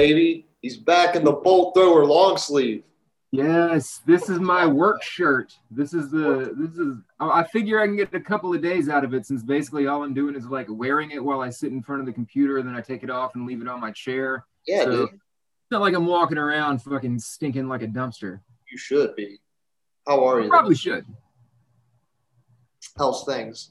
baby. He's back in the bolt thrower long sleeve. Yes, this is my work shirt. This is the this is I figure I can get a couple of days out of it since basically all I'm doing is like wearing it while I sit in front of the computer and then I take it off and leave it on my chair. Yeah, So, dude. It's not like I'm walking around fucking stinking like a dumpster. You should be. How are you? Probably should. How's things?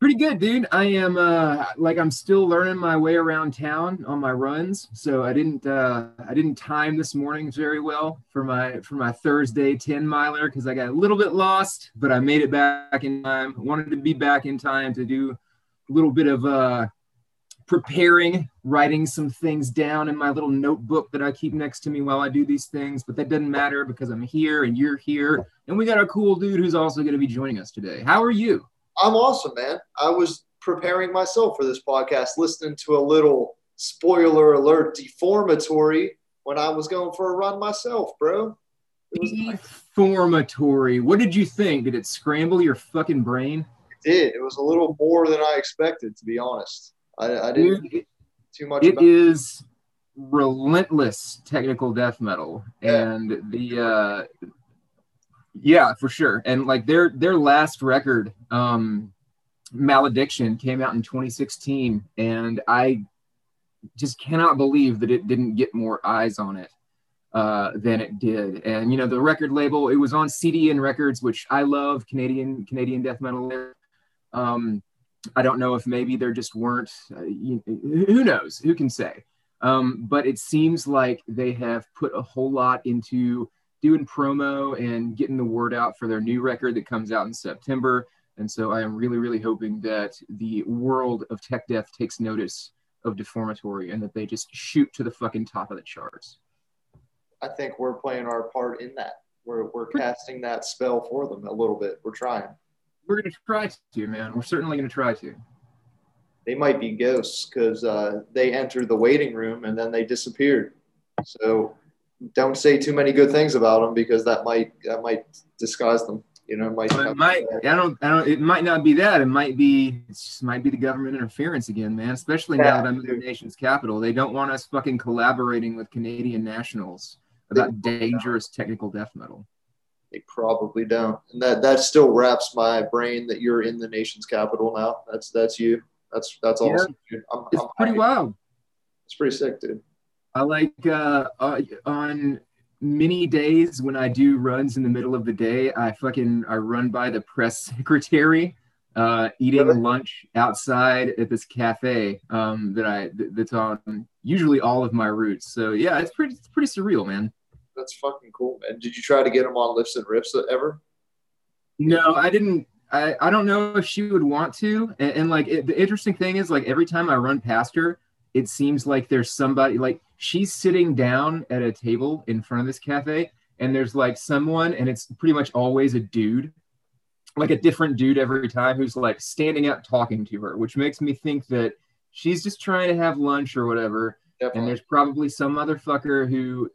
Pretty good, dude. I am uh like I'm still learning my way around town on my runs. So I didn't uh I didn't time this morning very well for my for my Thursday 10 miler because I got a little bit lost, but I made it back in time. Wanted to be back in time to do a little bit of uh preparing, writing some things down in my little notebook that I keep next to me while I do these things, but that doesn't matter because I'm here and you're here. And we got a cool dude who's also going to be joining us today. How are you? I'm awesome, man. I was preparing myself for this podcast, listening to a little spoiler alert deformatory when I was going for a run myself, bro. It was nice. What did you think? Did it scramble your fucking brain? It did. It was a little more than I expected, to be honest. I, I didn't Dude, too much it is relentless technical death metal, Yeah. and the uh, yeah, for sure. And like their their last record, um, Malediction, came out in 2016, and I just cannot believe that it didn't get more eyes on it uh, than it did. And you know, the record label, it was on CDN Records, which I love, Canadian Canadian death metal. Um, I don't know if maybe there just weren't. Uh, you, who knows? Who can say? Um, but it seems like they have put a whole lot into doing promo and getting the word out for their new record that comes out in September. And so I am really, really hoping that the world of tech death takes notice of Deformatory and that they just shoot to the fucking top of the charts. I think we're playing our part in that. We're, we're casting that spell for them a little bit. We're trying. We're gonna try to, man. We're certainly gonna try to. They might be ghosts because uh, they entered the waiting room and then they disappeared. So don't say too many good things about them because that might that might disguise them. You know, it might. It might. I don't. I don't. It might not be that. It might be. It just might be the government interference again, man. Especially now that I'm in the nation's capital, they don't want us fucking collaborating with Canadian nationals about dangerous technical death metal. They probably don't, and that that still wraps my brain that you're in the nation's capital now. That's that's you. That's that's Yeah. awesome. Dude. I'm, It's I'm pretty happy. wild. It's pretty sick, dude. I like uh, uh, on many days when I do runs in the middle of the day, I fucking I run by the press secretary, uh, eating Really? lunch outside at this cafe um, that I that's on usually all of my routes. So yeah, it's pretty it's pretty surreal, man. That's fucking cool, man. Did you try to get him on lifts and riffs ever? No, I didn't. I, I don't know if she would want to. And, and like it, the interesting thing is, like every time I run past her, it seems like there's somebody like she's sitting down at a table in front of this cafe, and there's like someone, and it's pretty much always a dude, like a different dude every time who's like standing up talking to her, which makes me think that she's just trying to have lunch or whatever. And there's probably some motherfucker who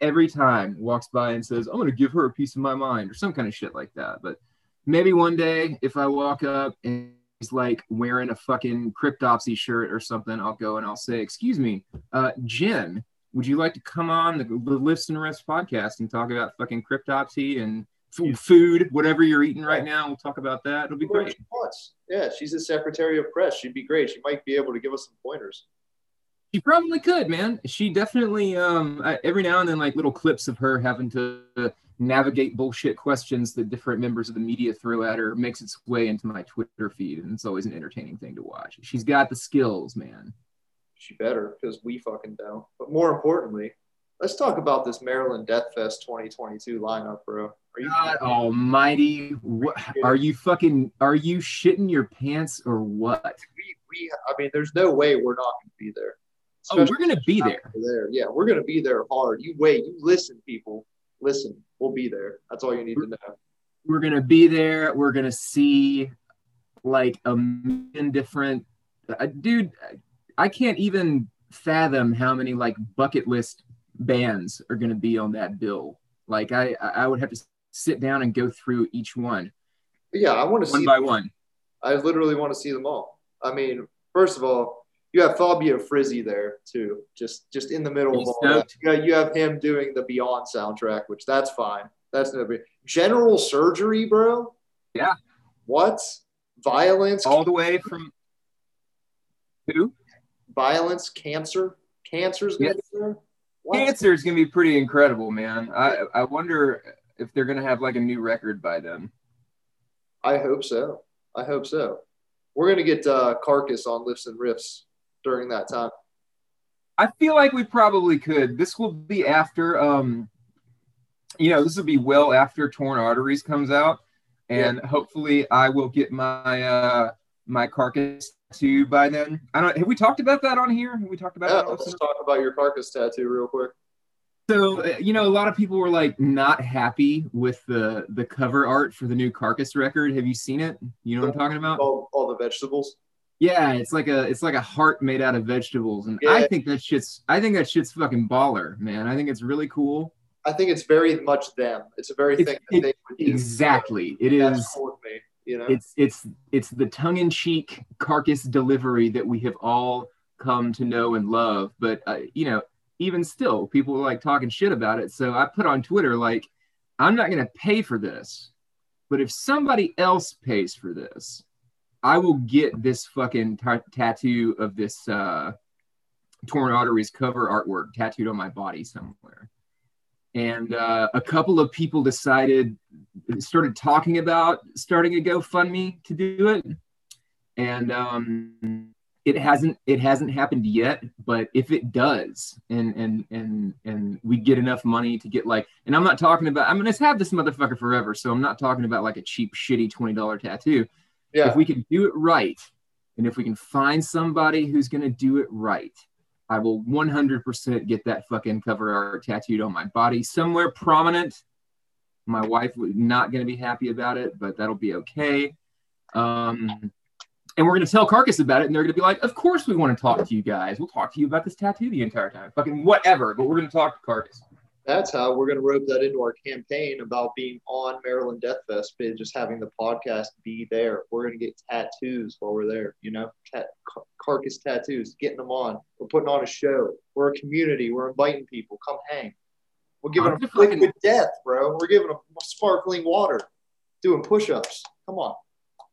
every time walks by and says, I'm going to give her a piece of my mind or some kind of shit like that. But maybe one day if I walk up and he's like wearing a fucking cryptopsy shirt or something, I'll go and I'll say, Excuse me, uh, Jen, would you like to come on the, the Lifts and Riffs podcast and talk about fucking cryptopsy and f- food, whatever you're eating right now? We'll talk about that. It'll be great. Yeah, she's the secretary of press. She'd be great. She might be able to give us some pointers. She probably could, man. She definitely um I, every now and then like little clips of her having to navigate bullshit questions that different members of the media throw at her makes its way into my Twitter feed, and it's always an entertaining thing to watch. She's got the skills, man. She better because we fucking don't. But more importantly, let's talk about this Maryland Death Fest 2022 lineup, bro. Are you? God Almighty, what, are you fucking? Are you shitting your pants or what? We, we, I mean, there's no way we're not going to be there. Oh, we're gonna be there. there. Yeah, we're going to be there hard. You wait. You listen, people. Listen. We'll be there. That's all you need to know. We're gonna be there. We're gonna see like a million different uh, dude. I can't even fathom how many like bucket list bands are gonna be on that bill. Like I, I would have to sit down and go through each one yeah, I want to see one see. by one. I literally want to see them all. I mean, first of all, you have Fabio Frizzi there too, just just in the middle of all that. You, got, you have him doing the Beyond soundtrack, which that's fine. That's no big. General surgery, bro. Yeah. What? Violence. All the way from who? Violence, cancer. Cancer's gonna Yes. be there. What? Cancer is gonna be pretty incredible, man. I I wonder if they're gonna have like a new record by then. I hope so. I hope so. We're gonna get uh, Carcass on lifts and riffs during that time. I feel like we probably could. This will be after um you know, this will be well after Torn Arteries comes out. And hopefully I will get my uh my carcass tattoo by then. I don't have we talked about that on here? Have we talked about Yeah, that let's talk about your Carcass tattoo real quick. So uh, you know, a lot of people were like not happy with the the cover art for the new Carcass record. Have you seen it? You know what I'm talking about? All, all the vegetables. Yeah, it's like a it's like a heart made out of vegetables, and Yeah. I think that shit's I think that shit's fucking baller, man. I think it's really cool. I think it's very much them. It's a very It's- thing that it- they would do. Exactly, it is. me. You know. It's it's it's the tongue in cheek Carcass delivery that we have all come to know and love. But uh, you know, even still, people like talking shit about it. So I put on Twitter like, I'm not gonna pay for this, but if somebody else pays for this, I will get this fucking ta- tattoo of this uh, torn arteries cover artwork tattooed on my body somewhere. And uh, a couple of people decided, started talking about starting a GoFundMe to do it, and um, it hasn't it hasn't happened yet. But if it does, and and and and we get enough money to get like, and I'm not talking about, I'm gonna have this motherfucker forever, so I'm not talking about like a cheap shitty twenty dollar tattoo yeah. if we can do it right and if we can find somebody who's going to do it right i will 100% get that fucking cover art tattooed on my body. Somewhere prominent my wife was not going to be happy about it but that'll be okay. Um, and we're going to tell carcass about it and they're going to be like of course we want to talk to you guys. We'll talk to you about this tattoo the entire time. Fucking whatever but we're going to talk to carcass That's how we're going to rope that into our campaign about being on Maryland Death Fest, but just having the podcast be there. We're going to get tattoos while we're there, you know, Tat- car- carcass tattoos, getting them on. We're putting on a show. We're a community. We're inviting people. Come hang. We're giving I'm them just fucking- liquid death, bro. We're giving them sparkling water, doing push ups. Come on.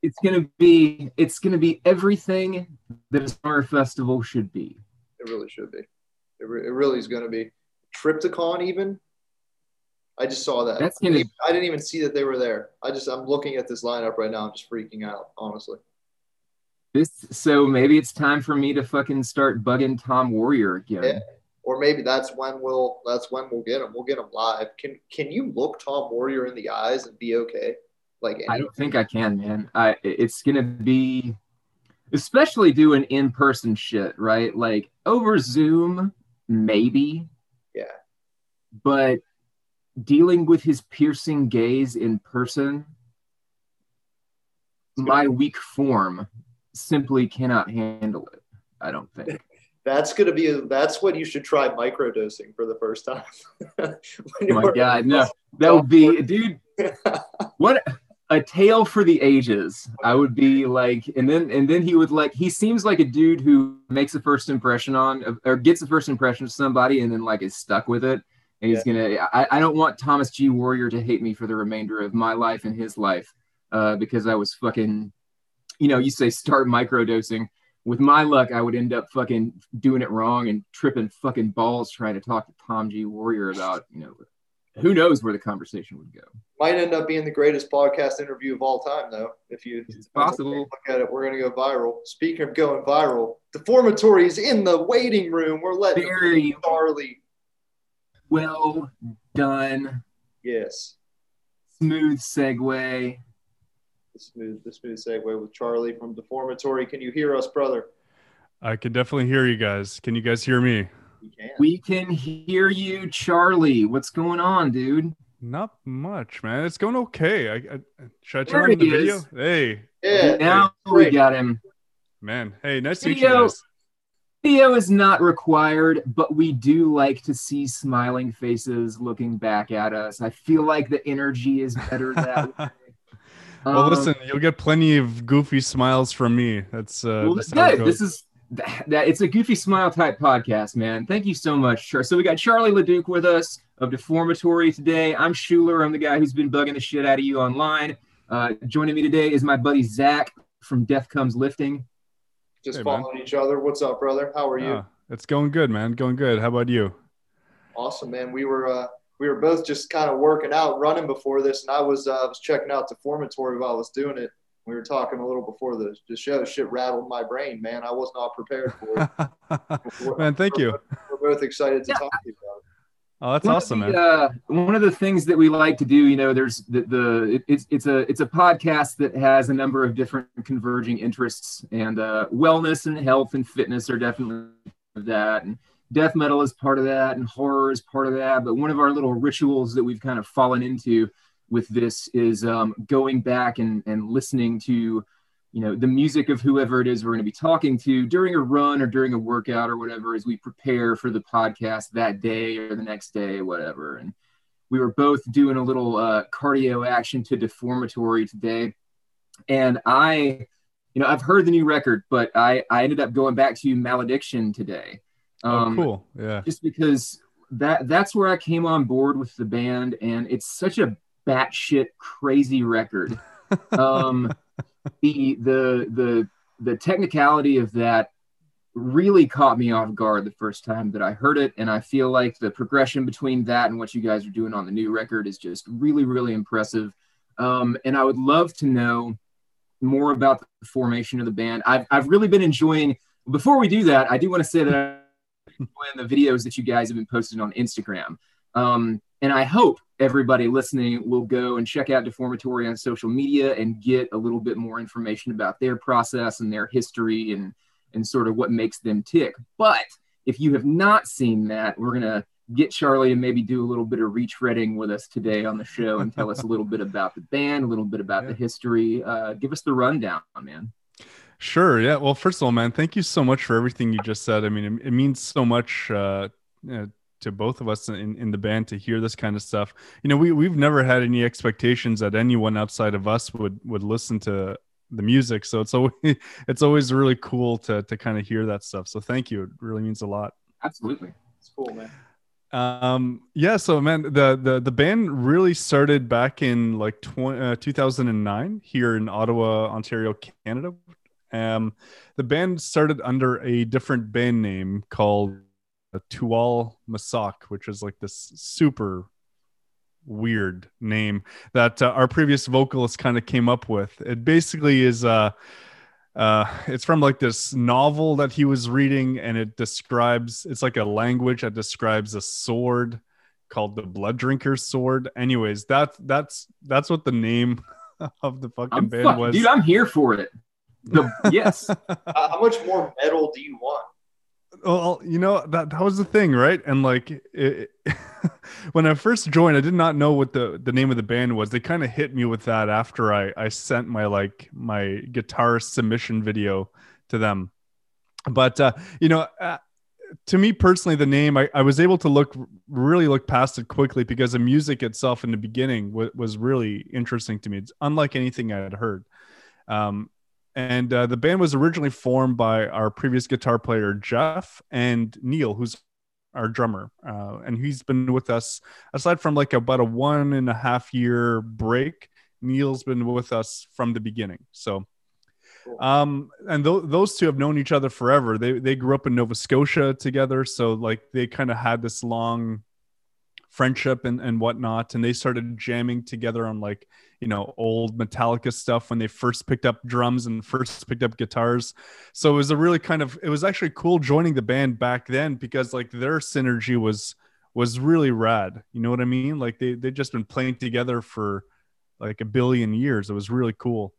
it's going to be it's going to be everything that a summer festival should be It really should be. It, re- it really is going to be. Triptykon, even. I just saw that. That's gonna- I didn't even see that they were there. I just I'm looking at this lineup right now. I'm just freaking out, honestly. This so maybe it's time for me to fucking start bugging Tom Warrior again. Yeah. Or maybe that's when we'll that's when we'll get him. We'll get him live. Can can you look Tom Warrior in the eyes and be okay? Like I don't think I can, man. I it's gonna be especially doing in-person shit, right? Like over Zoom, maybe. But dealing with his piercing gaze in person, my weak form simply cannot handle it. I don't think. that's gonna be a, that's what you should try microdosing for the first time. Oh my god, no, that would be, dude. What a tale for the ages. I would be like, and then and then he would like. He seems like a dude who makes a first impression on or gets a first impression of somebody and then like is stuck with it. And he's gonna. I, I don't want Thomas G. Warrior to hate me for the remainder of my life and his life, uh, because I was fucking. You know, you say start microdosing. With my luck, I would end up fucking doing it wrong and tripping fucking balls trying to talk to Tom G. Warrior about, you know, who knows where the conversation would go. Might end up being the greatest podcast interview of all time, though. If you It's possible. look at it, we're gonna go viral. Speaking of going viral, Deformatory is in the waiting room. We're letting Very Charlie. Well done. Yes, Smooth segue. the smooth, the smooth segue with Charlie from Deformatory. Can you hear us, brother? I can definitely hear you guys. Can you guys hear me? We can. We can hear you, Charlie. What's going on, dude? Not much, man. It's going okay. I, I should I turn on the he video? Hey, yeah, now great. we got him. man. Hey, nice to meet you guys. Video is not required, but we do like to see smiling faces looking back at us. I feel like the energy is better that way. well, Um, listen, you'll get plenty of goofy smiles from me. That's uh, well, that's how good. goes. This is that, that it's a goofy smile type podcast, man. Thank you so much. Char- So we got Charlie LeDuc with us of Deformatory today. I'm Schuler. I'm the guy who's been bugging the shit out of you online. Uh, joining me today is my buddy Zach from Death Comes Lifting. Just Hey, man. following each other. What's up, brother? How are you? It's going good, man. Going good. How about you? Awesome, man. We were uh, we were both just kind of working out, running before this, and I was uh, I was checking out Deformatory while I was doing it. We were talking a little before the, the show. Shit rattled my brain, man. I was not prepared for it. man, thank you. We're both excited to Yeah. talk to you about it. Oh, that's One awesome, the, man. Uh, one of the things that we like to do, you know, there's the, the it's it's a it's a podcast that has a number of different converging interests, and uh, wellness and health and fitness are definitely of that, and death metal is part of that, and horror is part of that. But one of our little rituals that we've kind of fallen into with this is um, going back and and listening to you know the music of whoever it is we're going to be talking to during a run or during a workout or whatever as we prepare for the podcast that day or the next day whatever and we were both doing a little uh, cardio action to deformatory today and i you know i've heard the new record but i i ended up going back to malediction today oh, cool. Yeah. just because that that's where I came on board with the band, and it's such a batshit crazy record. Um, the the the the technicality of that really caught me off guard the first time that I heard it, and I feel like the progression between that and what you guys are doing on the new record is just really really impressive. Um, and I would love to know more about the formation of the band. I've I've really been enjoying. Before we do that, I do want to say that I'm enjoying the videos that you guys have been posting on Instagram. Um, and I hope everybody listening will go and check out Deformatory on social media and get a little bit more information about their process and their history and and sort of what makes them tick. But if you have not seen that, we're gonna get Charlie and maybe do a little bit of retreading with us today on the show and tell us a little bit about the band, a little bit about the history. Uh, give us the rundown, man. Sure. Yeah. Well, first of all, man, thank you so much for everything you just said. I mean, it, it means so much uh, uh, to both of us in, in the band to hear this kind of stuff. You know, we we've never had any expectations that anyone outside of us would would listen to the music. So it's always it's always really cool to to kind of hear that stuff. So thank you. It really means a lot. Absolutely. It's cool, man. Um, yeah, so man, the, the, the band really started back in like tw- uh, 2009 here in Ottawa, Ontario, Canada. Um, the band started under a different band name called Tual Masak, which is like this super weird name that uh, our previous vocalist kind of came up with. It basically is, uh, uh it's from like this novel that he was reading and it describes it's like a language that describes a sword called the blood drinker's sword anyways that's that's that's what the name of the fucking I'm band fuck- was dude, I'm here for it. The, yes. Uh, how much more metal do you want? Well you know that that was the thing right? And like it, when i first joined i did not know what the the name of the band was. They kind of hit me with that after i i sent my like my guitar submission video to them. But uh you know uh, to me personally the name I, I was able to look really look past it quickly because the music itself in the beginning w- was really interesting to me. It's unlike anything i had heard. Um and uh, the band was originally formed by our previous guitar player Jeff and Neil, who's our drummer, uh, and he's been with us aside from like about a one and a half year break. Neil's been with us from the beginning. So, um, and th- those two have known each other forever. They they grew up in Nova Scotia together, so like they kind of had this long friendship and and whatnot, and they started jamming together on like you know old Metallica stuff when they first picked up drums and first picked up guitars. So it was a really kind of it was actually cool joining the band back then because like their synergy was was really rad. You know what I mean? Like they they just been playing together for like a billion years. It was really cool.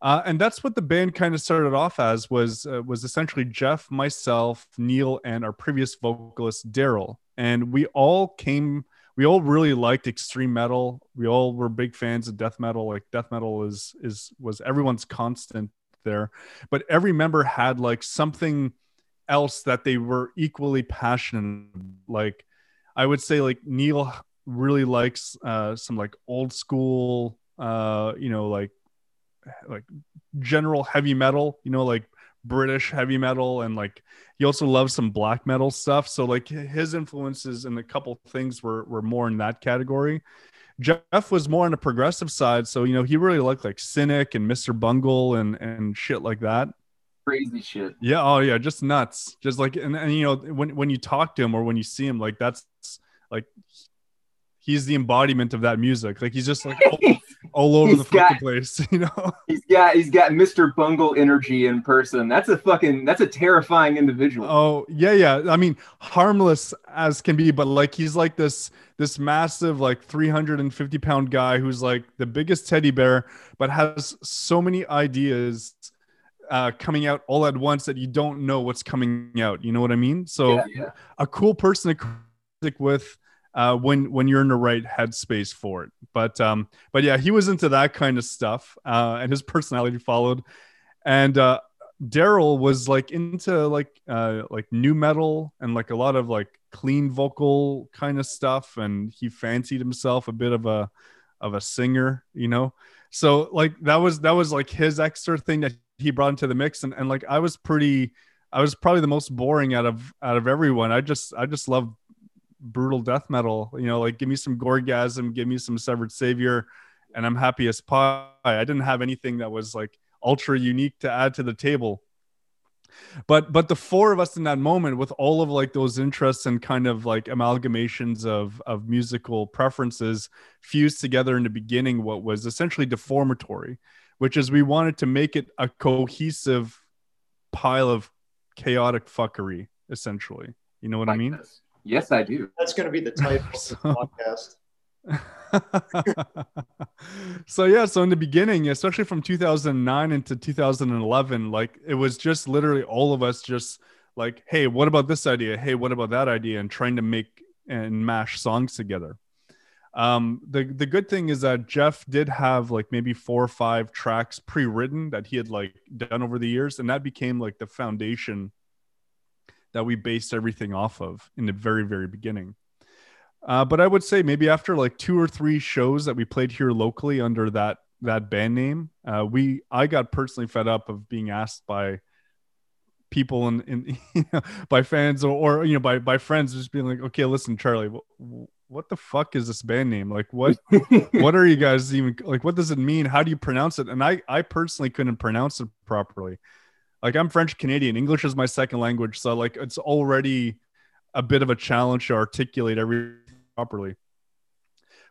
Uh, and that's what the band kind of started off as was uh, was essentially Jeff, myself, Neil, and our previous vocalist Daryl, and we all came. We all really liked extreme metal. We all were big fans of death metal. Like death metal is is was everyone's constant there, but every member had like something else that they were equally passionate. Like I would say, like Neil really likes uh, some like old school, uh, you know, like like general heavy metal, you know, like British heavy metal and like he also loves some black metal stuff. So like his influences and a couple things were were more in that category. Jeff was more on the progressive side, so you know he really liked like Cynic and Mr. Bungle and and shit like that. Crazy shit. Yeah. Oh yeah, just nuts. Just like and, and you know when when you talk to him or when you see him, like that's like he's the embodiment of that music. Like he's just like oh, all, over He's the fucking got- place, you know. He's got he's got Mr. Bungle energy in person. That's a fucking that's a terrifying individual. Oh yeah, yeah. I mean, harmless as can be, but like he's like this this massive like 350 pound guy who's like the biggest teddy bear, but has so many ideas uh, coming out all at once that you don't know what's coming out. You know what I mean? So yeah, yeah. a cool person to stick with uh, when when you're in the right headspace for it. But um, but yeah, he was into that kind of stuff, uh, and his personality followed. And uh, Daryl was like into like uh, like new metal and like a lot of like clean vocal kind of stuff, and he fancied himself a bit of a of a singer, you know. So like that was that was like his extra thing that he brought into the mix, and and like I was pretty. I was probably the most boring out of out of everyone. I just I just love brutal death metal. You know, like give me some Gorgasm, give me some Severed Savior, and I'm happy as pie. I didn't have anything that was like ultra unique to add to the table. But but the four of us in that moment with all of like those interests and kind of like amalgamations of of musical preferences fused together in the beginning what was essentially deformatory, which is we wanted to make it a cohesive pile of chaotic fuckery, essentially. You know what I mean? this. Yes, I do. That's going to be the title of the So- podcast. so yeah so in the beginning especially from 2009 into 2011 like it was just literally all of us just like hey what about this idea hey what about that idea and trying to make and mash songs together um the the good thing is that jeff did have like maybe four or five tracks pre-written that he had like done over the years and that became like the foundation that we based everything off of in the very very beginning uh, but I would say maybe after like two or three shows that we played here locally under that that band name, uh, we I got personally fed up of being asked by people and in, you know, by fans or, or you know by by friends just being like, okay, listen, Charlie, wh- what the fuck is this band name? Like, what what are you guys even like? What does it mean? How do you pronounce it? And I I personally couldn't pronounce it properly. Like I'm French Canadian. English is my second language, so like it's already a bit of a challenge to articulate everything properly.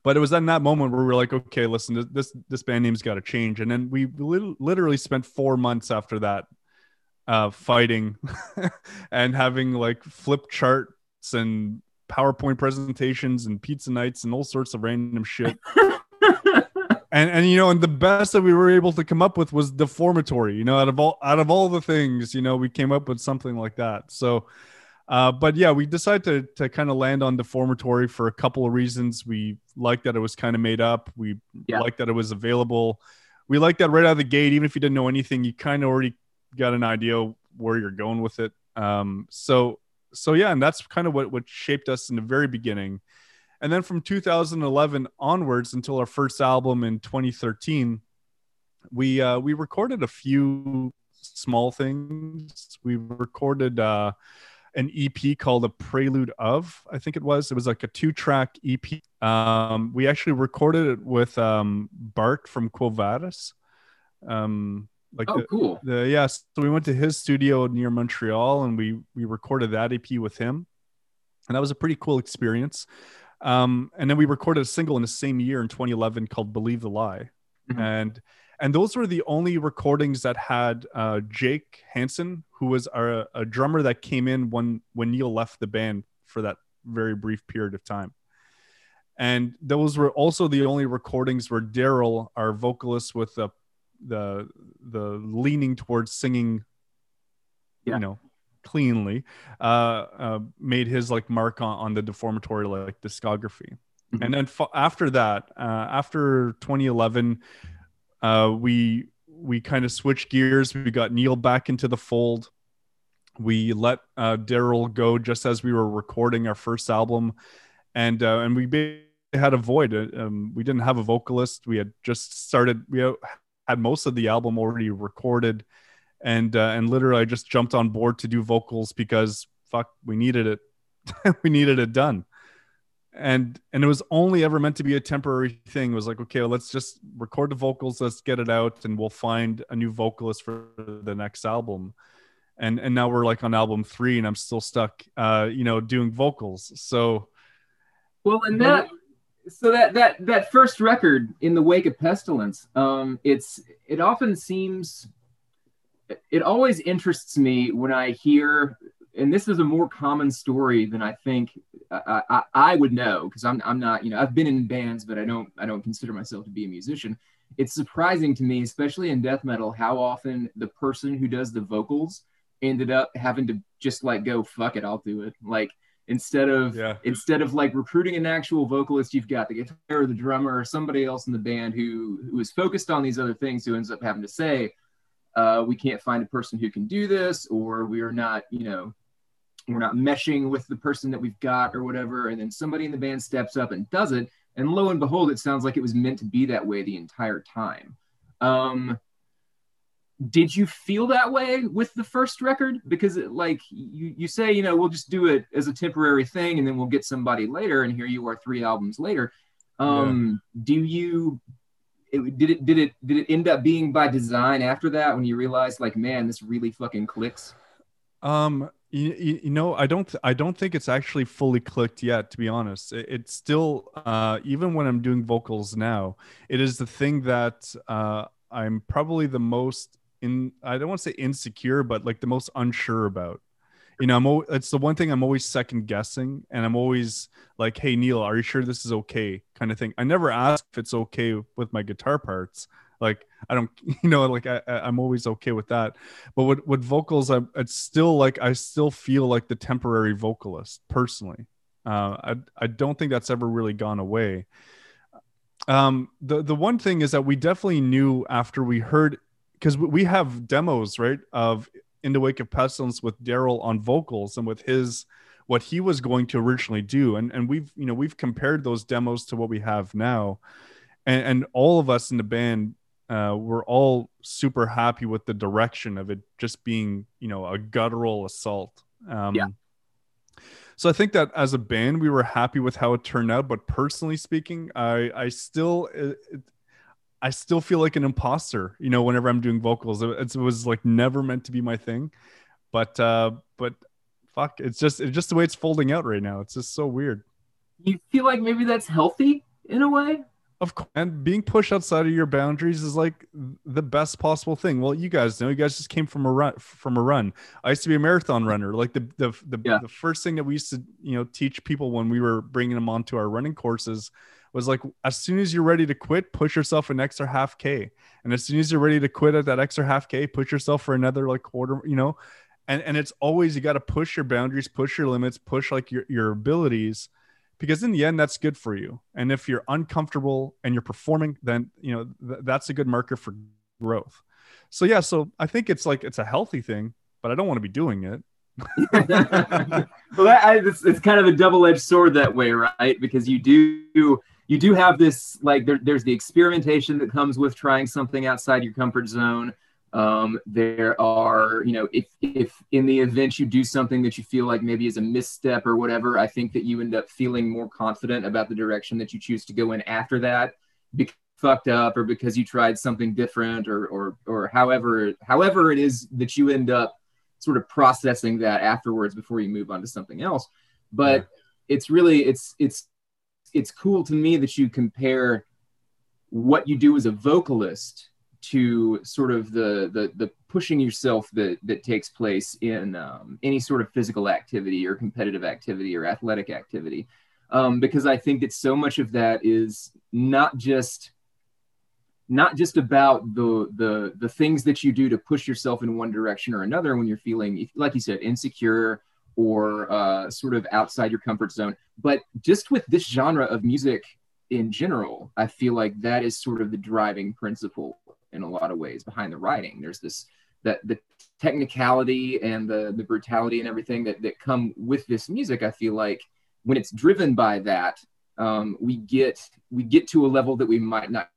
But it was in that moment where we were like, okay, listen, this this, band name's got to change. And then we lit- literally spent four months after that uh, fighting and having like flip charts and PowerPoint presentations and pizza nights and all sorts of random shit. and and you know, and the best that we were able to come up with was deformatory. You know, out of all out of all the things, you know, we came up with something like that. So uh, but yeah, we decided to to kind of land on deformatory for a couple of reasons. We liked that it was kind of made up. We Yeah. liked that it was available. We liked that right out of the gate, even if you didn't know anything, you kind of already got an idea where you're going with it. Um, so so yeah, and that's kind of what what shaped us in the very beginning. And then from 2011 onwards until our first album in 2013, we uh, we recorded a few small things. We recorded uh, an EP called A Prelude of, I think it was. It was like a two track EP. Um, we actually recorded it with um, Bart from Quo Vadis. Um, like oh, the, cool. the yeah, so we went to his studio near Montreal and we we recorded that EP with him, and that was a pretty cool experience. Um, and then we recorded a single in the same year in 2011 called "Believe the Lie," Mhm. and and those were the only recordings that had uh, Jake Hansen, who was our, a drummer that came in when when Neil left the band for that very brief period of time. And those were also the only recordings where Daryl, our vocalist with the the the leaning towards singing, Yeah. you know, cleanly, uh, uh, made his like mark on, on the deformatory like discography. Mhm. And then f- after that, uh, after 2011, uh, we we kind of switched gears. We got Neil back into the fold. We let uh, Daryl go just as we were recording our first album, and uh, and we had a void. Um, we didn't have a vocalist. We had just started. We had most of the album already recorded, and uh, and literally I just jumped on board to do vocals because fuck we needed it. We needed it done. And and it was only ever meant to be a temporary thing. It was like okay well, let's just record the vocals let's get it out and we'll find a new vocalist for the next album. And and now we're like on album three and i'm still stuck uh you know doing vocals. So well and that so that that that first record in the wake of pestilence um it's it often seems it always interests me when i hear and this is a more common story than I think I, I, I would know because I'm, I'm not, you know, I've been in bands, but I don't, I don't consider myself to be a musician. It's surprising to me, especially in death metal, how often the person who does the vocals ended up having to just like go, fuck it, I'll do it. Like instead of, yeah. instead of like recruiting an actual vocalist, you've got the guitar or the drummer or somebody else in the band who, who is focused on these other things who ends up having to say, uh, we can't find a person who can do this, or we are not, you know, we're not meshing with the person that we've got or whatever. And then somebody in the band steps up and does it. And lo and behold it sounds like it was meant to be that way the entire time. Um did you feel that way with the first record? Because it, like you you say you know we'll just do it as a temporary thing and then we'll get somebody later and here you are three albums later. Um yeah. do you it, did it did it did it end up being by design after that when you realized like man this really fucking clicks um you, you know, I don't I don't think it's actually fully clicked yet. To be honest, it, it's still uh, even when I'm doing vocals now, it is the thing that uh, I'm probably the most in. I don't want to say insecure, but like the most unsure about. You know, I'm. It's the one thing I'm always second guessing, and I'm always like, "Hey, Neil, are you sure this is okay?" Kind of thing. I never ask if it's okay with my guitar parts. Like I don't, you know, like I, I'm always okay with that. But with, with vocals, I'm, it's still like, I still feel like the temporary vocalist personally. Uh, I, I don't think that's ever really gone away. Um, the, the one thing is that we definitely knew after we heard, because we have demos, right, of In the Wake of Pestilence with Daryl on vocals and with his, what he was going to originally do. And, and we've, you know, we've compared those demos to what we have now. And, and all of us in the band uh, we're all super happy with the direction of it just being, you know, a guttural assault. Um, yeah. So I think that as a band, we were happy with how it turned out. But personally speaking, I I still it, I still feel like an imposter. You know, whenever I'm doing vocals, it, it was like never meant to be my thing. But uh, but fuck, it's just it's just the way it's folding out right now. It's just so weird. You feel like maybe that's healthy in a way? Of course, and being pushed outside of your boundaries is like the best possible thing. Well, you guys know, you guys just came from a run. From a run, I used to be a marathon runner. Like the the the, yeah. the first thing that we used to you know teach people when we were bringing them onto our running courses was like as soon as you're ready to quit, push yourself an extra half k, and as soon as you're ready to quit at that extra half k, push yourself for another like quarter. You know, and and it's always you got to push your boundaries, push your limits, push like your your abilities because in the end that's good for you. And if you're uncomfortable and you're performing then you know th- that's a good marker for growth. So yeah so i think it's like it's a healthy thing but i don't want to be doing it. Well that, I, it's, it's kind of a double-edged sword that way right? Because you do you do have this like there, there's the experimentation that comes with trying something outside your comfort zone um, there are, you know, if if in the event you do something that you feel like maybe is a misstep or whatever, I think that you end up feeling more confident about the direction that you choose to go in after that. Because fucked up or because you tried something different or or or however however it is that you end up sort of processing that afterwards before you move on to something else but yeah. it's really it's it's it's cool to me that you compare what you do as a vocalist to sort of the the, the pushing yourself that that takes place in um, any sort of physical activity or competitive activity or athletic activity. Um, because i think that so much of that is not just not just about the the the things that you do to push yourself in one direction or another when you're feeling like you said insecure or uh, sort of outside your comfort zone but just with this genre of music in general i feel like that is sort of the driving principle in a lot of ways behind the writing. There's this that the technicality and the the brutality and everything that that come with this music. I feel like when it's driven by that, um, we get we get to a level that we might not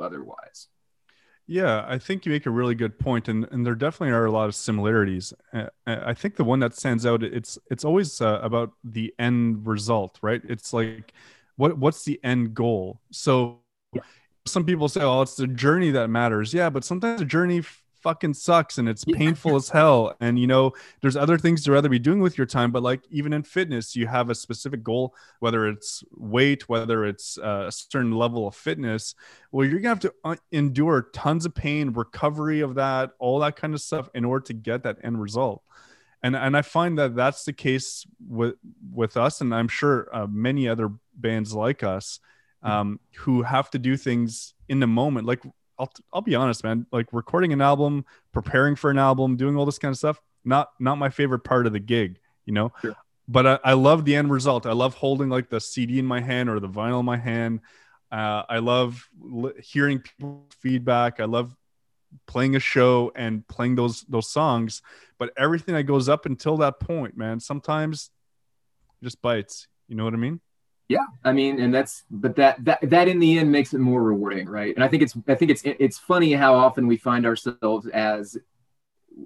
otherwise. Yeah, I think you make a really good point, and, and there definitely are a lot of similarities. I think the one that stands out it's it's always uh, about the end result, right? It's like what what's the end goal? So yeah. some people say, "Oh, it's the journey that matters." Yeah, but sometimes the journey fucking sucks and it's painful as hell. And you know there's other things to rather be doing with your time but like even in fitness you have a specific goal whether it's weight whether it's uh, a certain level of fitness well you're gonna have to uh, endure tons of pain recovery of that all that kind of stuff in order to get that end result. And and i find that that's the case with with us and i'm sure uh, many other bands like us um, who have to do things in the moment. Like I'll I'll be honest, man. Like recording an album, preparing for an album, doing all this kind of stuff, not not my favorite part of the gig, you know. Sure. But I, I love the end result. I love holding like the CD in my hand or the vinyl in my hand. Uh, I love li- hearing people feedback. I love playing a show and playing those those songs. But everything that goes up until that point, man, sometimes just bites. You know what I mean? Yeah, I mean, and that's but that that that in the end makes it more rewarding, right? And I think it's I think it's it's funny how often we find ourselves as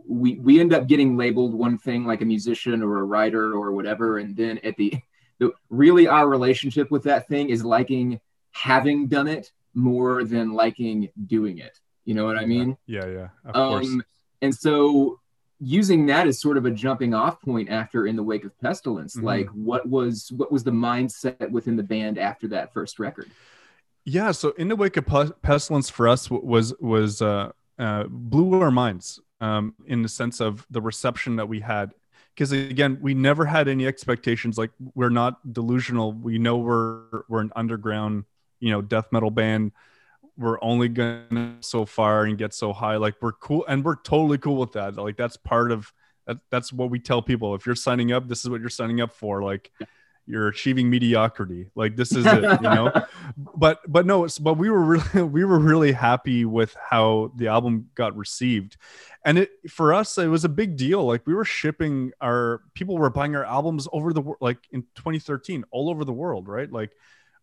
we we end up getting labeled one thing like a musician or a writer or whatever, and then at the, the really our relationship with that thing is liking having done it more than liking doing it. You know what I mean? Yeah, yeah, of um, course. And so using that as sort of a jumping off point after in the wake of pestilence mm-hmm. like what was what was the mindset within the band after that first record? Yeah so in the wake of pestilence for us was was uh, uh blew our minds um in the sense of the reception that we had. Because again we never had any expectations like we're not delusional. We know we're we're an underground you know death metal band we're only gonna so far and get so high. Like we're cool and we're totally cool with that. Like that's part of that that's what we tell people. If you're signing up this is what you're signing up for. Like you're achieving mediocrity. Like this is it you know? But but no but we were really we were really happy with how the album got received. And it for us it was a big deal. Like we were shipping our people were buying our albums over the like in 2013 all over the world right? Like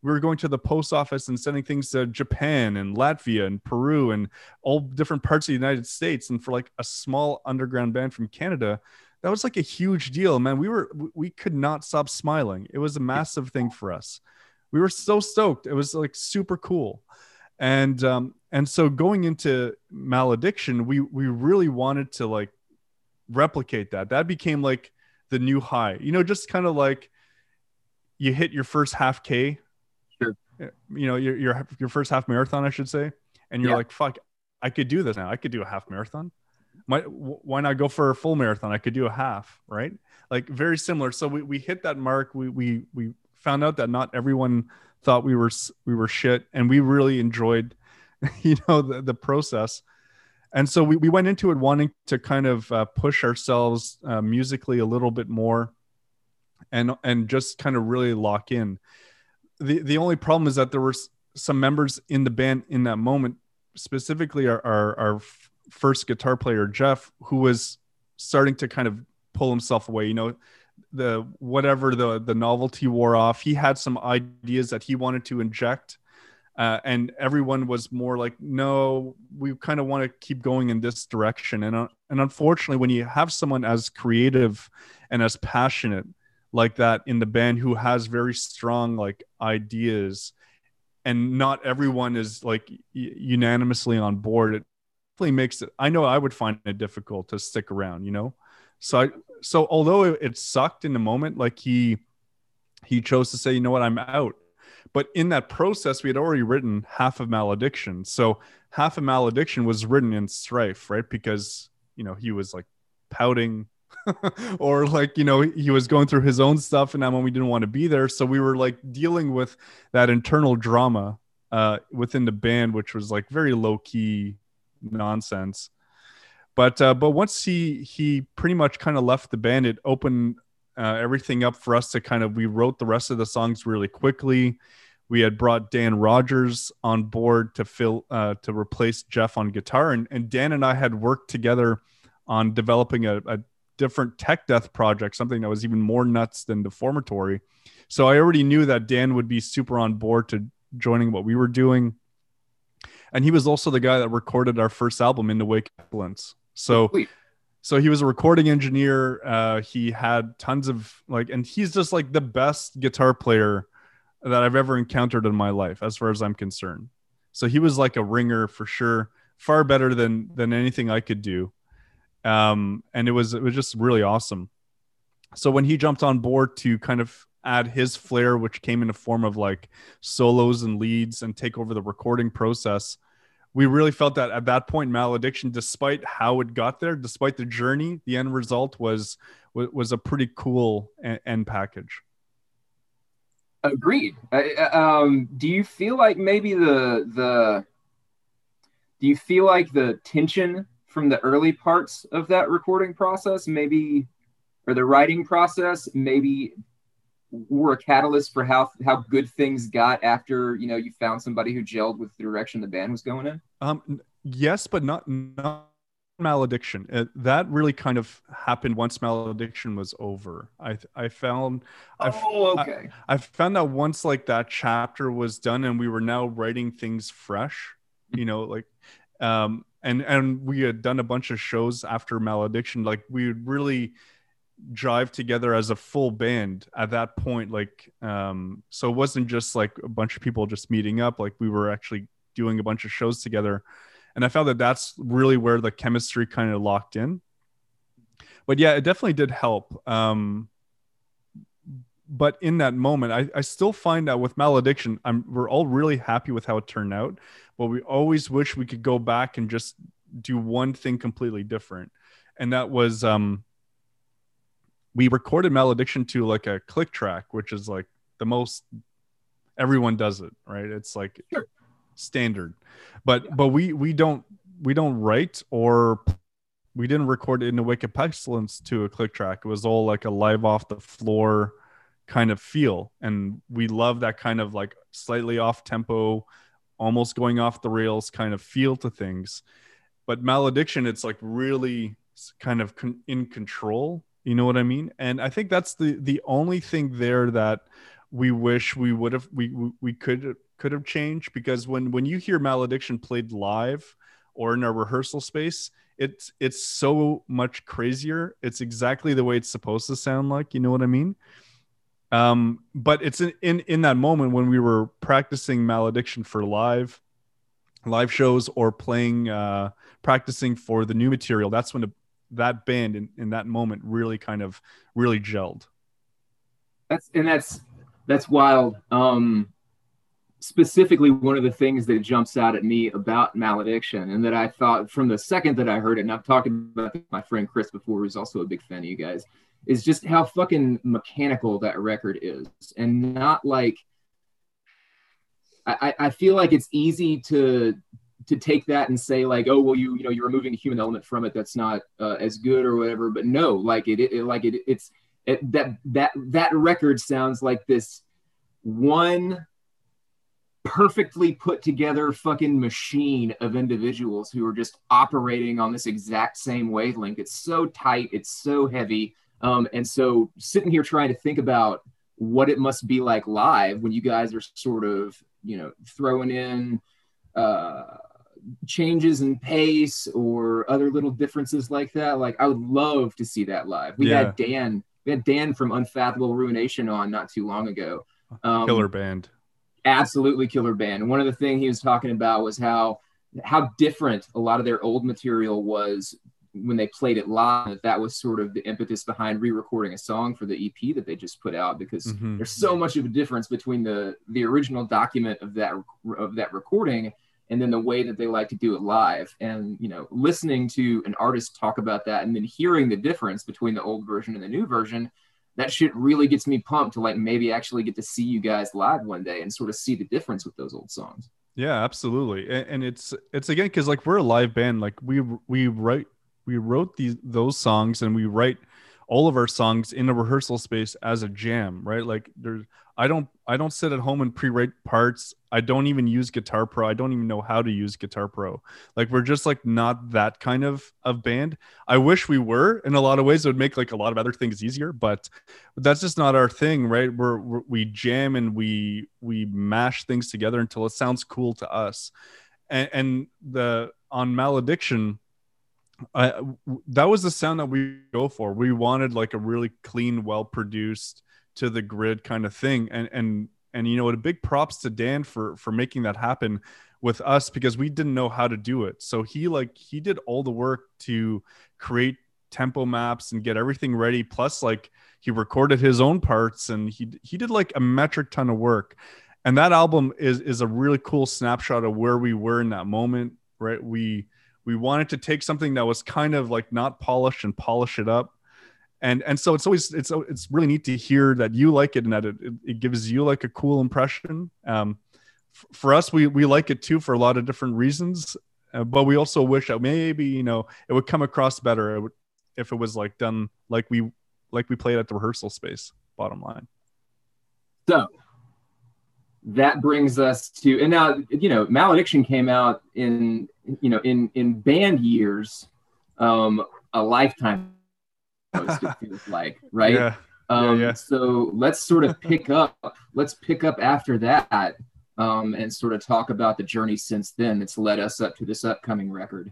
we were going to the post office and sending things to Japan and Latvia and Peru and all different parts of the United States. And for like a small underground band from Canada, that was like a huge deal, man. We were we could not stop smiling. It was a massive thing for us. We were so stoked. It was like super cool. And um and so going into malediction, we we really wanted to like replicate that. That became like the new high. You know, just kind of like you hit your first half K you know your your your first half marathon, I should say, and you're yeah. like, fuck, I could do this now. I could do a half marathon. Why, why not go for a full marathon? I could do a half, right? Like very similar. So we, we hit that mark. We we we found out that not everyone thought we were we were shit, and we really enjoyed, you know, the, the process. And so we, we went into it wanting to kind of uh, push ourselves uh, musically a little bit more, and and just kind of really lock in the the only problem is that there were some members in the band in that moment, specifically our our, our first guitar player Jeff, who was starting to kind of pull himself away. You know, the whatever the the novelty wore off. He had some ideas that he wanted to inject. Uh, and everyone was more like, no, we kind of want to keep going in this direction. And uh, and unfortunately, when you have someone as creative and as passionate like that in the band who has very strong like ideas. And not everyone is like unanimously on board. It really makes it i know i would find it difficult to stick around you know? So i so although it sucked in the moment like he he chose to say you know what? I'm out. But in that process we had already written half of malediction. So half of malediction was written in strife right? Because you know he was like pouting or like you know he was going through his own stuff and when we didn't want to be there. So we were like dealing with that internal drama uh within the band which was like very low key nonsense. But uh but once he he pretty much kind of left the band it opened uh, everything up for us to kind of we wrote the rest of the songs really quickly. We had brought Dan Rogers on board to fill uh, to replace Jeff on guitar, and, and Dan and I had worked together on developing a, a different tech death project, something that was even more nuts than Deformatory. So I already knew that Dan would be super on board to joining what we were doing. and he was also the guy that recorded our first album in the wake of pestilence so Sweet. so he was a recording engineer uh he had tons of like and he's just like the best guitar player that i've ever encountered in my life as far as i'm concerned so he was like a ringer for sure far better than than anything i could do um and it was it was just really awesome so when he jumped on board to kind of add his flair which came in the form of like solos and leads and take over the recording process we really felt that at that point malediction despite how it got there despite the journey the end result was wa- was a pretty cool end package Agreed. Um, do you feel like maybe the the do you feel like the tension from the early parts of that recording process, maybe, or the writing process, maybe were a catalyst for how how good things got after you know you found somebody who gelled with the direction the band was going in? Um, yes, but not not malediction. It, that really kind of happened once malediction was over. I I found I Oh, okay. I found that once like that chapter was done and we were now writing things fresh, you know, like um and and we had done a bunch of shows after malediction like we would really drive together as a full band at that point like um so it wasn't just like a bunch of people just meeting up like we were actually doing a bunch of shows together. And i found that that's really where the chemistry kind of locked in. But yeah it definitely did help. Um but in that moment I, I still find that with malediction i'm we're all really happy with how it turned out but we always wish we could go back and just do one thing completely different. And that was um we recorded malediction to like a click track which is like the most everyone does it right? It's like Sure. standard. But but we we don't we don't write or we didn't record it in a wicked pestilence to a click track. It was all like a live off the floor kind of feel. And we love that kind of like slightly off tempo almost going off the rails kind of feel to things. But malediction it's like really kind of con- in control. You know what i mean? And i think that's the the only thing there that we wish we would have we we- could could have changed. Because when when you hear malediction played live or in a rehearsal space it's it's so much crazier. It's exactly the way it's supposed to sound like. You know what i mean um but it's in in, in that moment when we were practicing malediction for live live shows or playing uh practicing for the new material that's when the, that band in, in that moment really kind of really gelled That's and that's that's wild. Um, specifically, one of the things that jumps out at me about malediction, and that I thought from the second that I heard it, and I've talked about my friend Chris before, who's also a big fan of you guys, is just how fucking mechanical that record is, and not like. I, I feel like it's easy to to take that and say like oh well you you know you're removing a human element from it. That's not uh, as good or whatever. But no like it, it like it it's it, that that that record sounds like this one perfectly put together fucking machine of individuals who are just operating on this exact same wavelength. It's so tight. It's so heavy um, and so sitting here trying to think about what it must be like live when you guys are sort of you know throwing in uh changes in pace or other little differences like that like i would love to see that live we Yeah. had dan we had dan from unfathomable ruination on not too long ago um, killer band absolutely killer band. And one of the things he was talking about was how how different a lot of their old material was when they played it live. That that was sort of the impetus behind re-recording a song for the EP that they just put out because Mhm. there's so much of a difference between the the original document of that of that recording and then the way that they like to do it live and you know listening to an artist talk about that and then hearing the difference between the old version and the new version that shit really gets me pumped to like maybe actually get to see you guys live one day and sort of see the difference with those old songs. Yeah, absolutely. And, and it's it's again because like we're a live band. Like we we write we wrote these those songs and we write all of our songs in a rehearsal space as a jam, right? Like there's I don't I don't sit at home and pre-write parts. I don't even use Guitar Pro. I don't even know how to use Guitar Pro. Like we're just like not that kind of of band. I wish we were in a lot of ways. It would make like a lot of other things easier, but that's just not our thing, right? We're, we're we jam and we we mash things together until it sounds cool to us. and, and the on malediction uh, that was the sound that we go for. We wanted like a really clean well produced to the grid kind of thing. And and and you know what? a big props to dan for for making that happen with us because we didn't know how to do it. So he like he did all the work to create tempo maps and get everything ready. Plus like he recorded his own parts and he he did like a metric ton of work. And that album is is a really cool snapshot of where we were in that moment right? We we wanted to take something that was kind of like not polished and polish it up. And and so it's always it's it's really neat to hear that you like it and that it, it gives you like a cool impression. Um for us we we like it too for a lot of different reasons. Uh, but we also wish that maybe you know it would come across better. It would, if it was like done like we like we played at the rehearsal space bottom line. So that brings us to and now you know malediction came out in you know in in band years um a lifetime it feels like right yeah. um yeah, yeah. so let's sort of pick up let's pick up after that um and sort of talk about the journey since then that's led us up to this upcoming record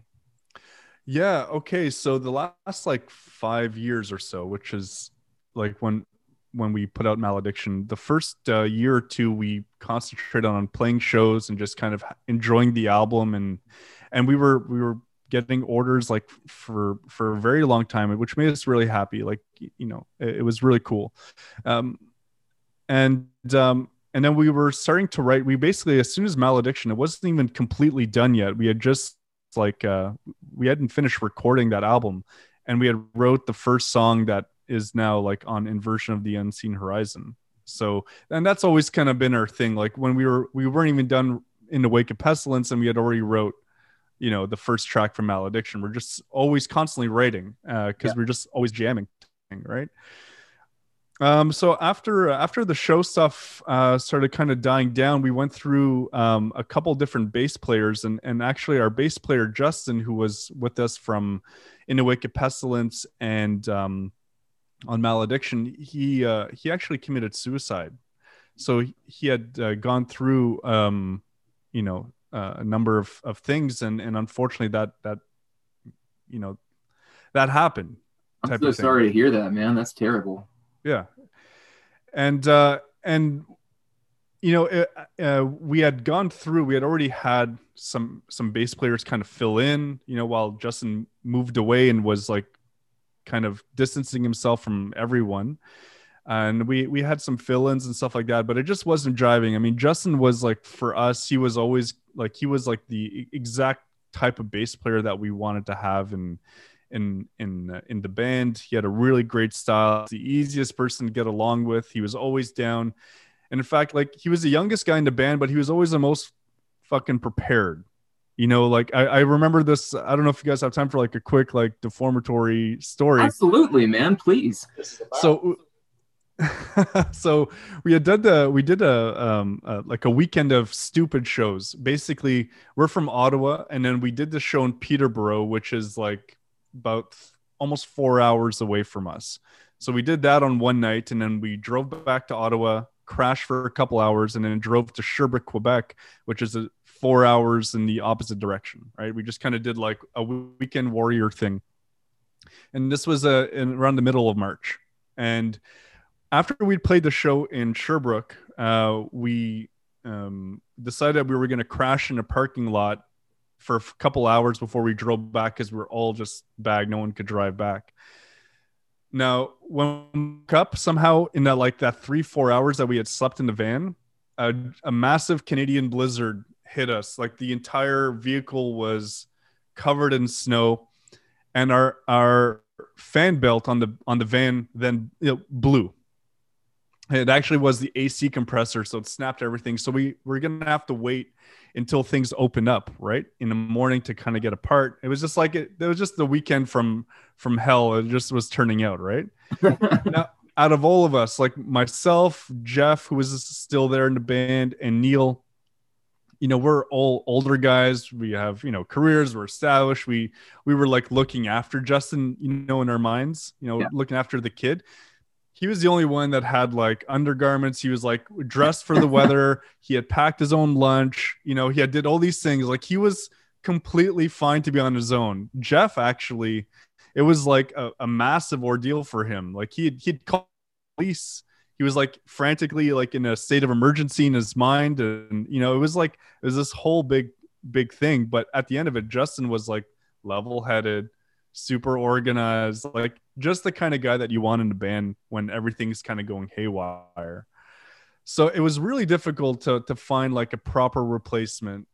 yeah okay so the last like five years or so which is like when when we put out malediction the first uh, year or two we concentrated on playing shows and just kind of enjoying the album and and we were we were getting orders like for for a very long time which made us really happy like you know it, it was really cool. Um and um and then we were starting to write we basically as soon as malediction it wasn't even completely done yet. We had just like uh we hadn't finished recording that album. And we had wrote the first song that is now like on inversion of the unseen horizon. So and that's always kind of been our thing. Like when we were we weren't even done in the wake of pestilence and we had already wrote you know the first track from malediction we're just always constantly writing because uh, yeah. we're just always jamming right um, so after after the show stuff uh, started kind of dying down, we went through um, a couple different bass players, and and actually our bass player Justin, who was with us from In the Wake of Pestilence and um, on malediction he uh, he actually committed suicide so he had uh, gone through um, you know uh, a number of, of things. And and unfortunately that that you know that happened i'm so sorry to hear that man. That's terrible. Yeah. And uh and you know it, uh, we had gone through we had already had some some bass players kind of fill in you know while justin moved away and was like kind of distancing himself from everyone and we we had some fill-ins and stuff like that but it just wasn't driving. I mean justin was like for us he was always like he was like the exact type of bass player that we wanted to have in in in uh, in the band. He had a really great style. The easiest person to get along with. He was always down. And in fact like he was the youngest guy in the band but he was always the most fucking prepared. You know like I, I, remember this i don't know if you guys have time for like a quick like deformatory story. Absolutely man please. So so we had done the we did a um like a weekend of stupid shows basically we're from ottawa and then we did the show in peterborough which is like about almost four hours away from us so we did that on one night and then we drove back to ottawa crashed for a couple hours and then drove to sherbrooke quebec which is a four hours in the opposite direction, right? We just kind of did like a weekend warrior thing. And this was uh, in, around the middle of March. And after we'd played the show in Sherbrooke, uh, we um, decided we were going to crash in a parking lot for a couple hours before we drove back because we were all just bagged. No one could drive back. Now, when we woke up somehow in that like that three, four hours that we had slept in the van, a, a massive Canadian blizzard hit us. Like the entire vehicle was covered in snow, and our our fan belt on the on the van then you know, blew. It actually was the AC compressor, so it snapped everything. So we we're gonna have to wait until things open up, right, in the morning to kind of get apart. It was just like it, it was just the weekend from from hell. It just was turning out, right? now, out of all of us, like myself, Jeff, who was still there in the band, and Neil, you know we're all older guys we have you know careers we're established we we were like looking after justin you know in our minds you know yeah. looking after the kid he was the only one that had like undergarments. He was like dressed for the weather. He had packed his own lunch. You know, he had did all these things. Like he was completely fine to be on his own. Jeff actually, it was like a, a massive ordeal for him. Like he he'd call police. He was like frantically like in a state of emergency in his mind, and you know, it was like it was this whole big big thing. But at the end of it, Justin was like level headed, super organized, like just the kind of guy that you want in a band when everything's kind of going haywire. So it was really difficult to to find like a proper replacement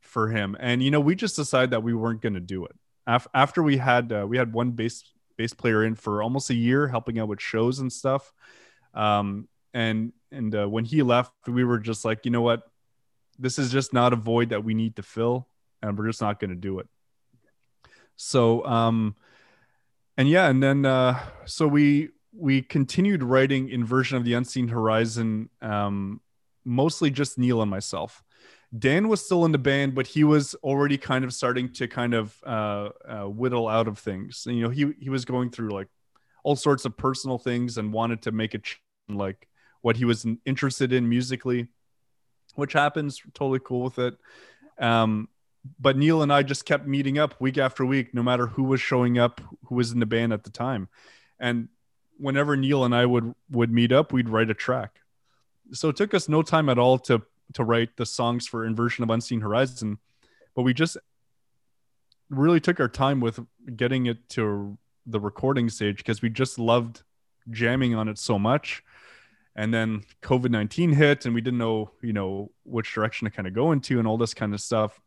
for him. And you know, we just decided that we weren't going to do it. Af- after we had uh, we had one bass bass player in for almost a year, helping out with shows and stuff. Um, and and uh, when he left, we were just like, you know what, this is just not a void that we need to fill, and we're just not going to do it. So um, and yeah, and then uh, so we we continued writing Inversion of the Unseen Horizon, um, mostly just Neil and myself. Dan was still in the band, but he was already kind of starting to kind of uh, uh, whittle out of things. And, you know, he he was going through like all sorts of personal things and wanted to make it like what he was interested in musically, which happens. Totally cool with it. Um, but Neil and I just kept meeting up week after week, no matter who was showing up, who was in the band at the time. And whenever Neil and I would would meet up, we'd write a track. So it took us no time at all to to write the songs for Inversion of Unseen Horizon, but we just really took our time with getting it to the recording stage because we just loved jamming on it so much. And then COVID 19 hit and we didn't know, you know, which direction to kind of go into and all this kind of stuff.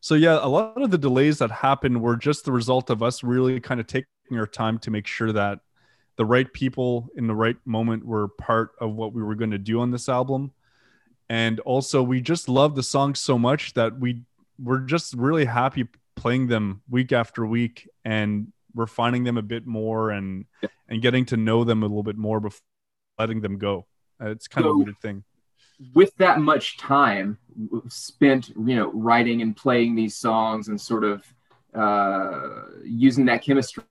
So yeah, a lot of the delays that happened were just the result of us really kind of taking our time to make sure that the right people in the right moment were part of what we were going to do on this album. And also we just love the songs so much that we we're just really happy playing them week after week and refining them a bit more and and getting to know them a little bit more before letting them go. Uh, it's kind so, of a weird thing with that much time spent you know writing and playing these songs and sort of uh, using that chemistry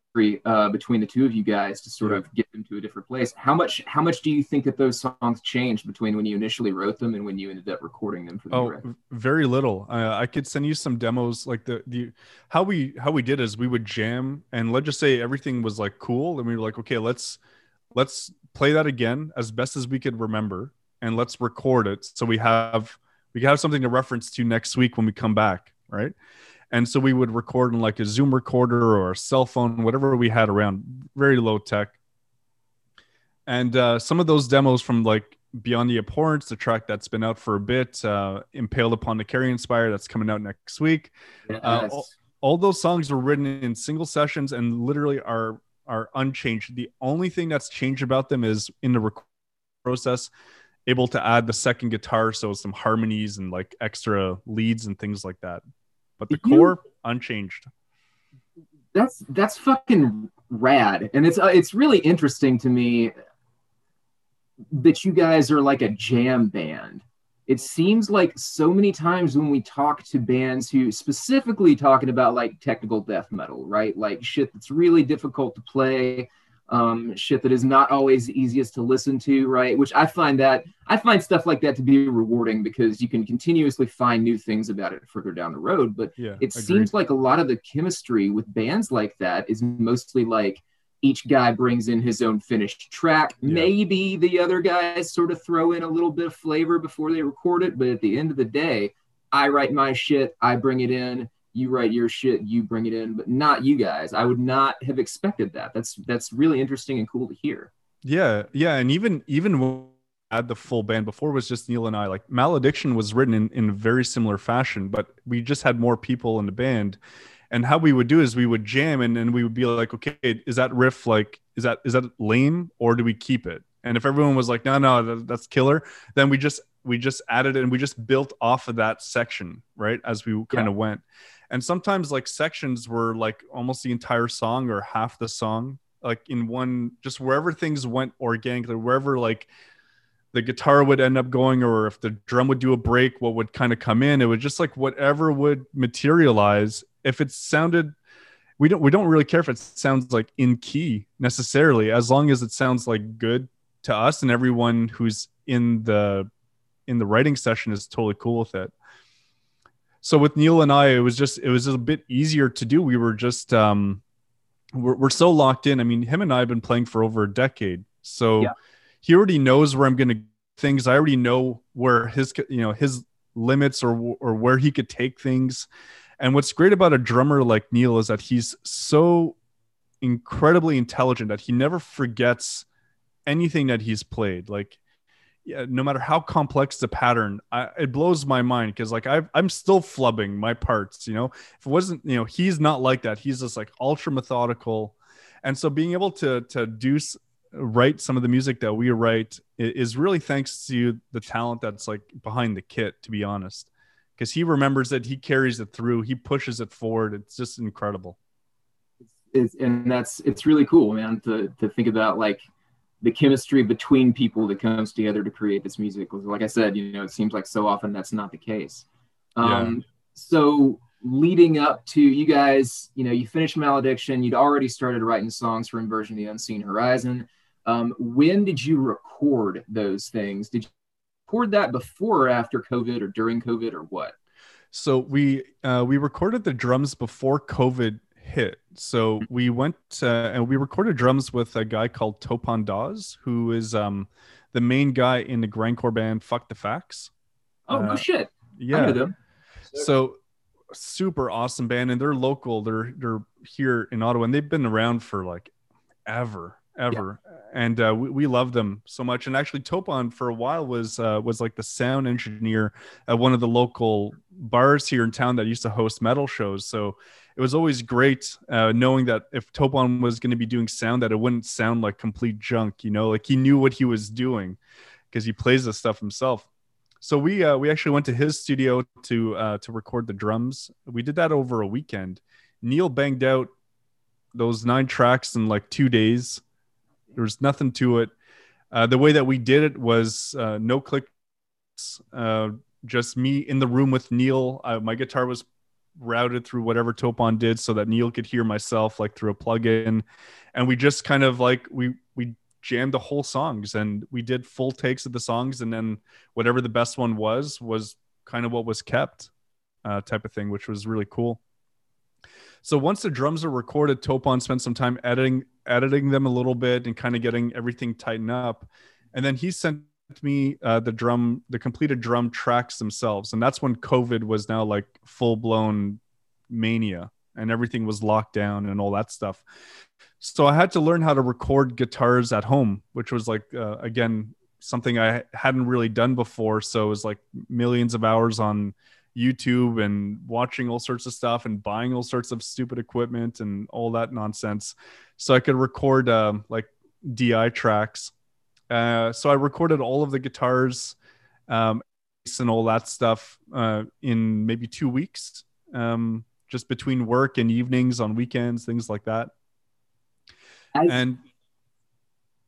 uh, between the two of you guys to sort of get them to a different place. How much how much do you think that those songs changed between when you initially wrote them and when you ended up recording them for the oh, record? very little. Uh, I could send you some demos. Like the the how we how we did is we would jam and let's just say everything was like cool and we were like okay let's let's play that again as best as we could remember and let's record it so we have we have something to reference to next week when we come back right and so we would record in like a Zoom recorder or a cell phone, whatever we had around, very low tech. And uh, some of those demos from like Beyond the Abhorrence, the track that's been out for a bit, uh, Impaled Upon the Carrion Spire, that's coming out next week. Yes. Uh, all, all those songs were written in single sessions and literally are are unchanged. The only thing that's changed about them is in the rec- process, able to add the second guitar, so some harmonies and like extra leads and things like that but the core unchanged. That's that's fucking rad, and it's uh, it's really interesting to me that you guys are like a jam band. It seems like so many times when we talk to bands who specifically talking about like technical death metal, right? Like shit that's really difficult to play, um, shit that is not always the easiest to listen to, right? Which I find that I find stuff like that to be rewarding because you can continuously find new things about it further down the road. But yeah, it agreed. seems like a lot of the chemistry with bands like that is mostly like each guy brings in his own finished track. Yeah. Maybe the other guys sort of throw in a little bit of flavor before they record it, but at the end of the day, I write my shit, I bring it in you write your shit, you bring it in, but not you guys. I would not have expected that. That's that's really interesting and cool to hear. Yeah, yeah, and even even when had the full band before it was just Neil and I. Like Malediction was written in in very similar fashion, but we just had more people in the band. And how we would do is we would jam and then we would be like, okay, is that riff like is that is that lame or do we keep it? And if everyone was like, no, no, that's killer, then we just we just added it and we just built off of that section, right? As we kind of went and sometimes like sections were like almost the entire song or half the song like in one just wherever things went organically wherever like the guitar would end up going or if the drum would do a break what would kind of come in it was just like whatever would materialize if it sounded we don't we don't really care if it sounds like in key necessarily, as long as it sounds like good to us and everyone who's in the in the writing session is totally cool with it. So with Neil and I, it was just it was a bit easier to do. We were just um we're, we're so locked in. I mean, him and I have been playing for over a decade. So yeah. he already knows where I'm going to things. I already know where his, you know, his limits or, or where he could take things. And what's great about a drummer like Neil is that he's so incredibly intelligent that he never forgets anything that he's played. Like, yeah, no matter how complex the pattern, I, it blows my mind because like i am still flubbing my parts. You know, if it wasn't, you know, he's not like that. He's just like ultra methodical, and so being able to to do write some of the music that we write is really thanks to the talent that's like behind the kit. To be honest, because he remembers it, he carries it through, he pushes it forward. It's just incredible. It's, and that's it's really cool, man, to to think about like the chemistry between people that comes together to create this music. was, Like I said, you know, it seems like so often that's not the case. Um, yeah. So leading up to you guys, you know, you finished Malediction, you'd already started writing songs for Inversion of the Unseen Horizon. Um, when did you record those things? Did you record that before or after COVID or during COVID or what? So we uh, we recorded the drums before COVID hit. So mm-hmm. we went uh, and we recorded drums with a guy called Topon Das, who is um, the main guy in the grindcore band Fuck the Facts. Oh, uh, no shit. Yeah. So super awesome band, and they're local. They're they're here in Ottawa, and they've been around for like ever, ever. Yeah. And uh, we, we love them so much. And actually, Topon for a while was uh, was like the sound engineer at one of the local bars here in town that used to host metal shows. So it was always great uh, knowing that if Topon was going to be doing sound, that it wouldn't sound like complete junk. You know, like he knew what he was doing because he plays the stuff himself. So we uh, we actually went to his studio to uh, to record the drums. We did that over a weekend. Neil banged out those nine tracks in like two days. There was nothing to it. Uh, the way that we did it was uh, no clicks, uh, just me in the room with Neil. Uh, my guitar was routed through whatever Topon did so that Neil could hear myself like through a plugin. And we just kind of like we we jammed the whole songs and we did full takes of the songs and then whatever the best one was was kind of what was kept uh, type of thing, which was really cool. So once the drums are recorded, Topon spent some time editing editing them a little bit and kind of getting everything tightened up. And then he sent me uh, the drum, the completed drum tracks themselves, and that's when COVID was now like full blown mania, and everything was locked down and all that stuff. So I had to learn how to record guitars at home, which was like uh, again something I hadn't really done before. So it was like millions of hours on YouTube and watching all sorts of stuff and buying all sorts of stupid equipment and all that nonsense, so I could record um, like DI tracks uh, so I recorded all of the guitars um, and all that stuff uh, in maybe two weeks, um, just between work and evenings on weekends, things like that. As, and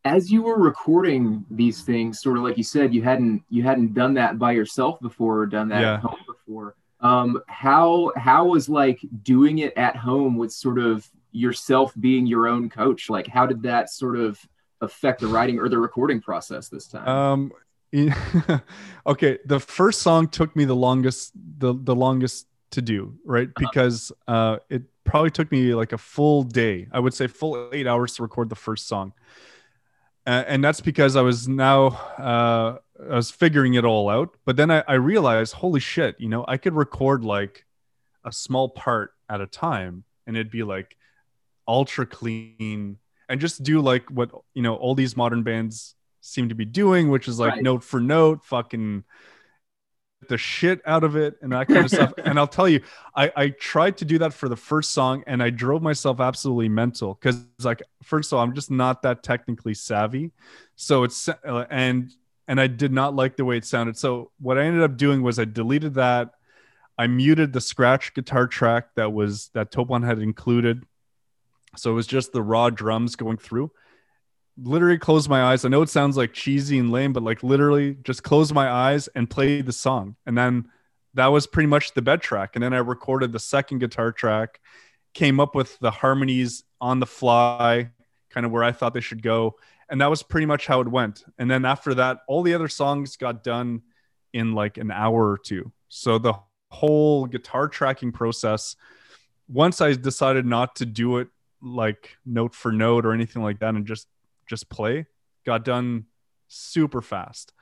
as you were recording these things, sort of like you said, you hadn't you hadn't done that by yourself before or done that yeah. at home before. Um, how how was like doing it at home with sort of yourself being your own coach? Like, how did that sort of affect the writing or the recording process this time? Um, okay, the first song took me the longest the the longest to do, right? Uh-huh. Because uh, it probably took me like a full day. I would say full eight hours to record the first song, uh, and that's because I was now uh, I was figuring it all out. But then I, I realized, holy shit, you know, I could record like a small part at a time, and it'd be like ultra clean and just do like what you know all these modern bands seem to be doing, which is like right. note for note, fucking the shit out of it and that kind of stuff. And I'll tell you, I, I tried to do that for the first song and I drove myself absolutely mental because like first of all, I'm just not that technically savvy. So it's uh, and and I did not like the way it sounded. So what I ended up doing was I deleted that. I muted the scratch guitar track that was that Topon had included so it was just the raw drums going through. Literally closed my eyes. I know it sounds like cheesy and lame, but like literally just closed my eyes and played the song. And then that was pretty much the bed track. And then I recorded the second guitar track came up with the harmonies on the fly, kind of where I thought they should go. And that was pretty much how it went. And then after that, all the other songs got done in like an hour or two. So the whole guitar tracking process, once I decided not to do it like note for note or anything like that and just just play, got done super fast.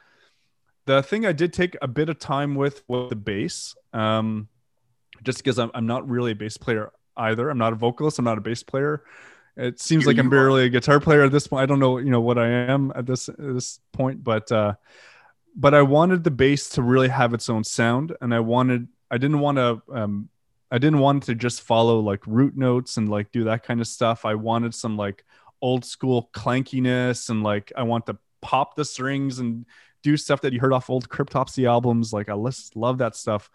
The thing I did take a bit of time with was the bass. Um, just because I'm, I'm not really a bass player either. I'm not a vocalist. I'm not a bass player. It seems Here like I'm barely are. a guitar player at this point. I don't know, you know, what I am at this at this point, but uh, but I wanted the bass to really have its own sound, and I wanted I didn't want to um, I didn't want to just follow like root notes and like do that kind of stuff. I wanted some like old school clankiness and like I want to pop the strings and do stuff that you heard off old Cryptopsy albums. Like I love that stuff.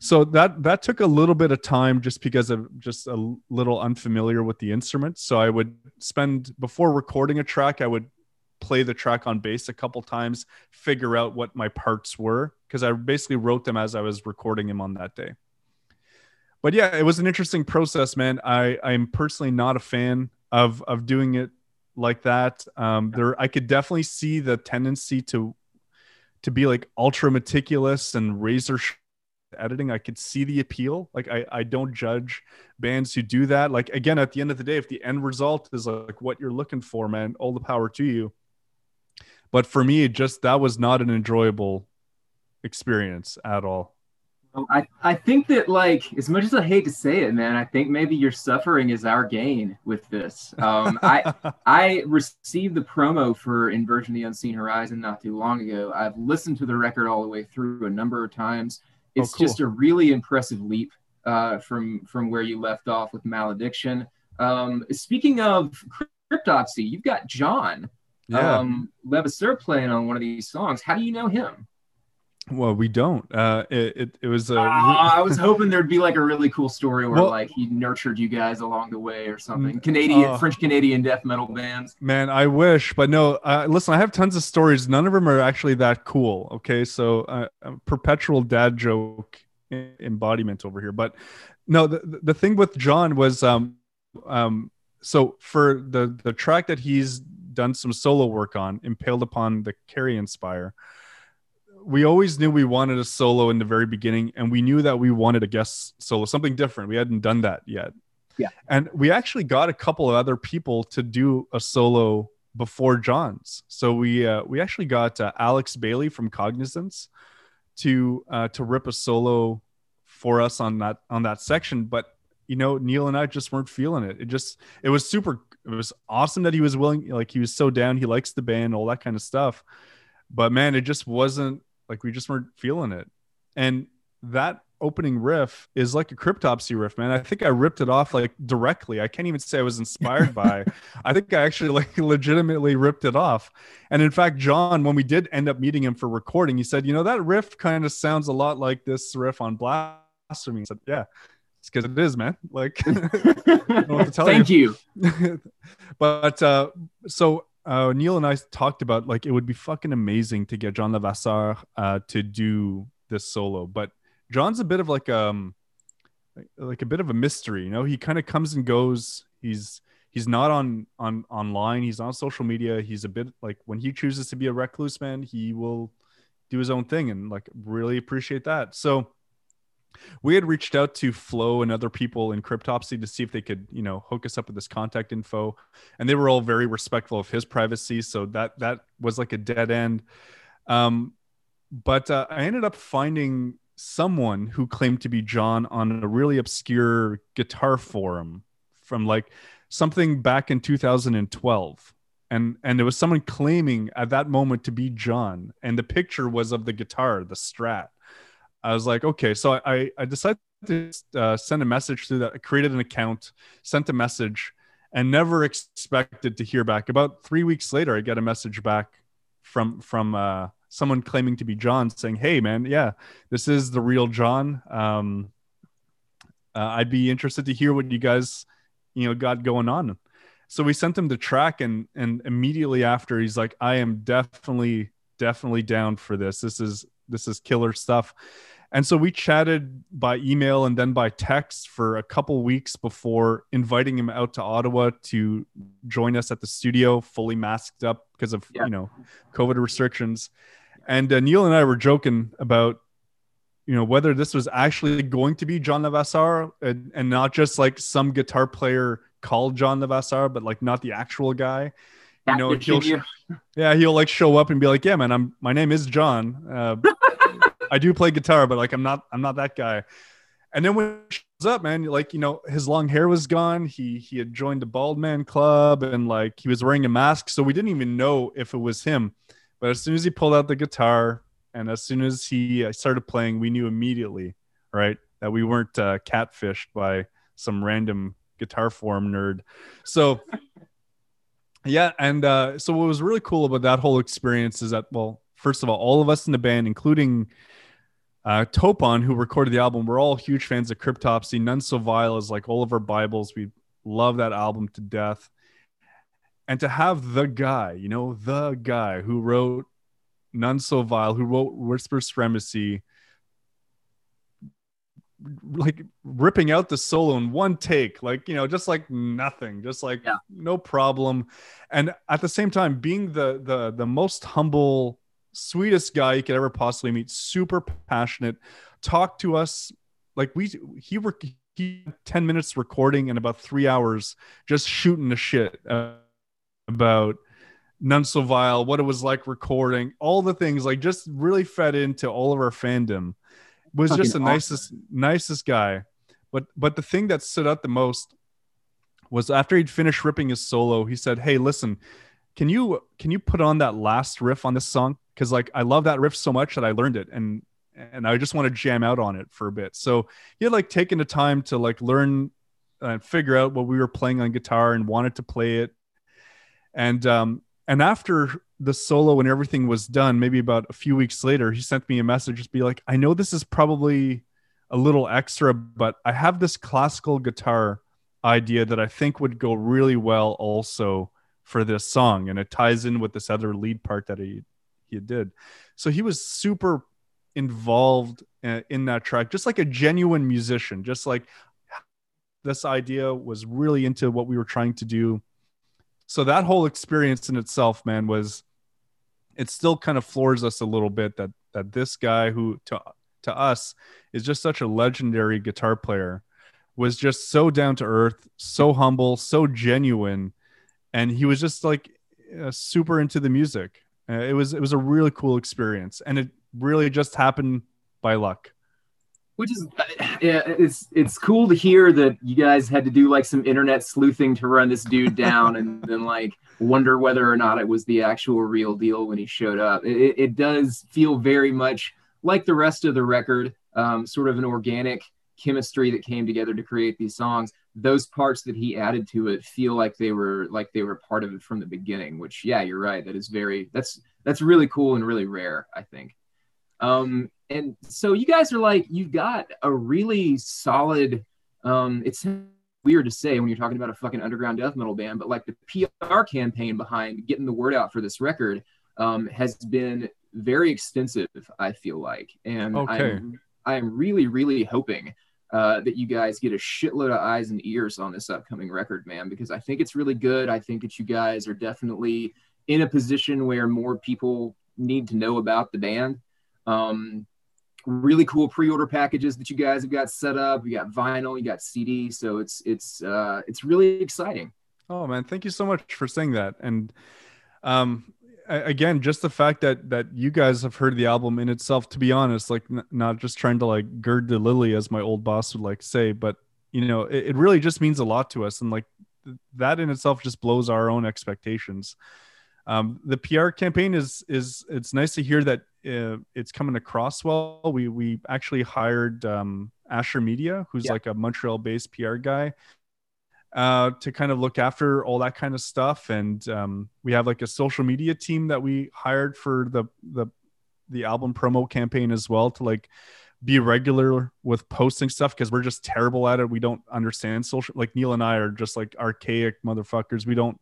So that that took a little bit of time just because of just a little unfamiliar with the instrument. So I would spend before recording a track, I would play the track on bass a couple times, figure out what my parts were because I basically wrote them as I was recording him on that day. But yeah, it was an interesting process, man. I I'm personally not a fan of of doing it like that. Um, there, I could definitely see the tendency to to be like ultra meticulous and razor editing. I could see the appeal. Like I, I don't judge bands who do that. Like again at the end of the day if the end result is like what you're looking for man all the power to you. But for me just that was not an enjoyable experience at all I, I think that like as much as I hate to say it, man, I think maybe your suffering is our gain with this. Um, I I received the promo for Inversion of the Unseen Horizon not too long ago. I've listened to the record all the way through a number of times. Oh, it's oh, cool. just a really impressive leap uh, from from where you left off with Malediction. Um, speaking of Cryptopsy, you've got John yeah. um, Levasseur playing on one of these songs. How do you know him? Well, we don't. Uh, it, it, it was. Uh, uh, I was hoping there'd be like a really cool story where well, like he nurtured you guys along the way or something. Canadian, uh, French Canadian death metal bands. Man, I wish, but no. Uh, listen, I have tons of stories. None of them are actually that cool. Okay, so uh, perpetual dad joke embodiment over here. But no, the the thing with John was um um so for the the track that he's done some solo work on, impaled upon the Carrion Spire we always knew we wanted a solo in the very beginning, and we knew that we wanted a guest solo, something different. We hadn't done that yet. Yeah. And we actually got a couple of other people to do a solo before John's. So we uh, we actually got uh, Alex Bailey from Cognizance to uh, to rip a solo for us on that on that section, but you know Neil and I just weren't feeling it. It just it was super. It was awesome that he was willing, like he was so down. He likes the band, all that kind of stuff. But man, it just wasn't like we just weren't feeling it. And that opening riff is like a cryptopsy riff, man. I think I ripped it off like directly. I can't even say I was inspired by. I think I actually like legitimately ripped it off. And in fact, John, when we did end up meeting him for recording, he said, "You know, that riff kind of sounds a lot like this riff on Blasphemy." I said, "Yeah." It's because it is, man. Like, Thank you. you. but uh, so uh, Neil and I talked about like it would be fucking amazing to get Jon Levasseur uh, to do this solo, but John's a bit of like um like a bit of a mystery, you know. He kind of comes and goes. He's he's not on on online. He's on social media. He's a bit like when he chooses to be a recluse man, he will do his own thing and like really appreciate that. So we had reached out to Flo and other people in Cryptopsy to see if they could, you know, hook us up with this contact info, and they were all very respectful of his privacy. So that that was like a dead end. Um, but uh, I ended up finding someone who claimed to be John on a really obscure guitar forum from like something back in 2012 and and there was someone claiming at that moment to be John and the picture was of the guitar the strat I was like, okay, so I I decided to uh, send a message through that. I created an account, sent a message, and never expected to hear back. About three weeks later, I get a message back from from uh, someone claiming to be John, saying, "Hey, man, yeah, this is the real John. Um, uh, I'd be interested to hear what you guys, you know, got going on." So we sent him the track, and and immediately after, he's like, "I am definitely." definitely down for this this is this is killer stuff And so we chatted by email and then by text for a couple weeks before inviting him out to Ottawa to join us at the studio, fully masked up because of Yeah. you know COVID restrictions. And uh, Neil and I were joking about you know whether this was actually going to be Jon Levasseur and, and not just like some guitar player called John Levasseur, but like not the actual guy. You know, he'll yeah, he'll like show up and be like, "Yeah, man, I'm my name is John. Uh, I do play guitar, but like I'm not I'm not that guy." And then when he shows up, man, like you know, his long hair was gone. He he had joined the Bald Man Club, and like he was wearing a mask, so we didn't even know if it was him. But as soon as he pulled out the guitar, and as soon as he uh, started playing, we knew immediately, right, that we weren't uh, catfished by some random guitar form nerd. So yeah, and uh, so what was really cool about that whole experience is that, well, first of all, all of us in the band, including uh, Topon, who recorded the album, we're all huge fans of Cryptopsy. None So Vile is like all of our Bibles. We love that album to death. And to have the guy, you know, the guy who wrote None So Vile, who wrote Whisper Supremacy, like ripping out the solo in one take, like, you know, just like nothing, just like Yeah. no problem. And at the same time, being the the the most humble, sweetest guy you could ever possibly meet, super passionate, talk to us like we he were he had 10 minutes recording and about three hours just shooting the shit about none so vile what it was like recording all the things like just really fed into all of our fandom. Was just the Fucking nicest nicest guy. But but the thing that stood out the most was after he'd finished ripping his solo he said hey listen can you can you put on that last riff on this song because like i love that riff so much that i learned it and and i just want to jam out on it for a bit. So he had like taken the time to like learn and figure out what we were playing on guitar and wanted to play it. And um and after the solo and everything was done maybe about a few weeks later he sent me a message just be like i know this is probably a little extra but i have this classical guitar idea that i think would go really well also for this song. And it ties in with this other lead part that he he did. So he was super involved uh, in that track just like a genuine musician just like this idea was really into what we were trying to do. So that whole experience in itself man was it still kind of floors us a little bit that that this guy who to to us is just such a legendary guitar player was just so down to earth so humble so genuine and he was just like uh, super into the music uh, it was it was a really cool experience and it really just happened by luck. Which is yeah it's it's cool to hear that you guys had to do like some internet sleuthing to run this dude down and then like wonder whether or not it was the actual real deal when he showed up. It, it does feel very much like the rest of the record um, sort of an organic chemistry that came together to create these songs those parts that he added to it feel like they were like they were part of it from the beginning which yeah you're right that is very that's that's really cool and really rare i think um, and so you guys are like, you've got a really solid, um, it's weird to say when you're talking about a fucking underground death metal band, but like the PR campaign behind getting the word out for this record um, has been very extensive, I feel like. And Okay. I'm, I'm really, really hoping uh, that you guys get a shitload of eyes and ears on this upcoming record, man, because I think it's really good. I think that you guys are definitely in a position where more people need to know about the band. Um, really cool pre-order packages that you guys have got set up. You got vinyl, you got CD, so it's it's uh, it's really exciting. Oh man, thank you so much for saying that. And um, again, just the fact that that you guys have heard the album in itself. To be honest, like n- not just trying to like gird the lily, as my old boss would like say, but you know, it, it really just means a lot to us, and like th- that in itself just blows our own expectations. Um, the PR campaign is is it's nice to hear that uh, it's coming across well. We we actually hired um, Asher Media, who's Yeah. like a Montreal-based PR guy, uh, to kind of look after all that kind of stuff. And um, we have like a social media team that we hired for the the the album promo campaign as well to like be regular with posting stuff because we're just terrible at it. We don't understand social. Like Neil and I are just like archaic motherfuckers. We don't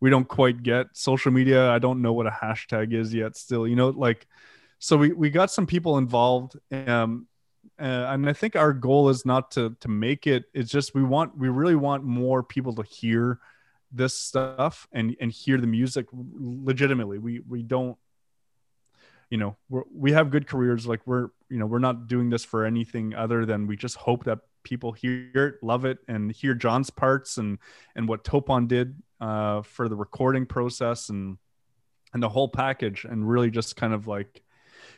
we don't quite get social media. I don't know what a hashtag is yet. Still, you know, like so we we got some people involved. Um, uh, and I think our goal is not to to make it. It's just we want we really want more people to hear this stuff and and hear the music legitimately. We we don't, you know, we we have good careers. Like we're you know we're not doing this for anything other than we just hope that people hear it, love it, and hear John's parts and and what Topon did uh, for the recording process and and the whole package, and really just kind of like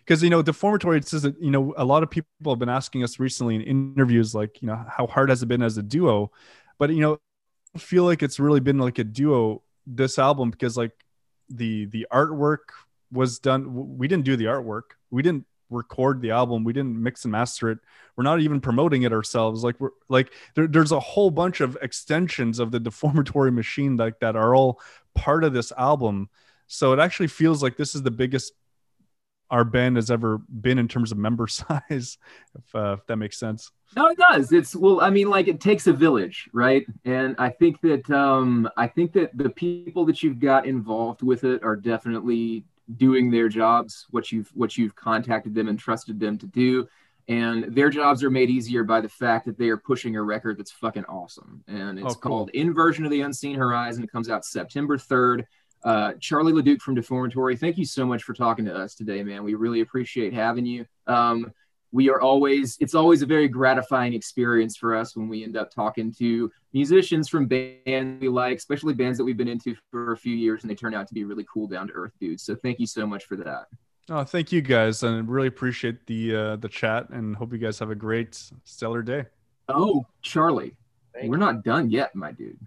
because you know deformatory it says that you know a lot of people have been asking us recently in interviews like you know how hard has it been as a duo? But you know I feel like it's really been like a duo this album because like the the artwork was done we didn't do the artwork. We didn't record the album. We didn't mix and master it. We're not even promoting it ourselves. Like we're like there, there's a whole bunch of extensions of the deformatory machine like that are all part of this album. So it actually feels like this is the biggest our band has ever been in terms of member size, if, uh, if that makes sense. No, it does. It's well, I mean, like it takes a village, right? And I think that um, I think that the people that you've got involved with it are definitely doing their jobs, what you've what you've contacted them and trusted them to do. And their jobs are made easier by the fact that they are pushing a record that's fucking awesome. And it's oh, cool. called Inversion of the Unseen Horizon. It comes out September 3rd. Uh, Charlie Leduc from Deformatory, thank you so much for talking to us today, man. We really appreciate having you. Um, we are always, it's always a very gratifying experience for us when we end up talking to musicians from bands we like, especially bands that we've been into for a few years and they turn out to be really cool, down to earth dudes. So thank you so much for that. Oh, thank you guys, and really appreciate the uh, the chat, and hope you guys have a great stellar day. Oh, Charlie, thank we're you. not done yet, my dude.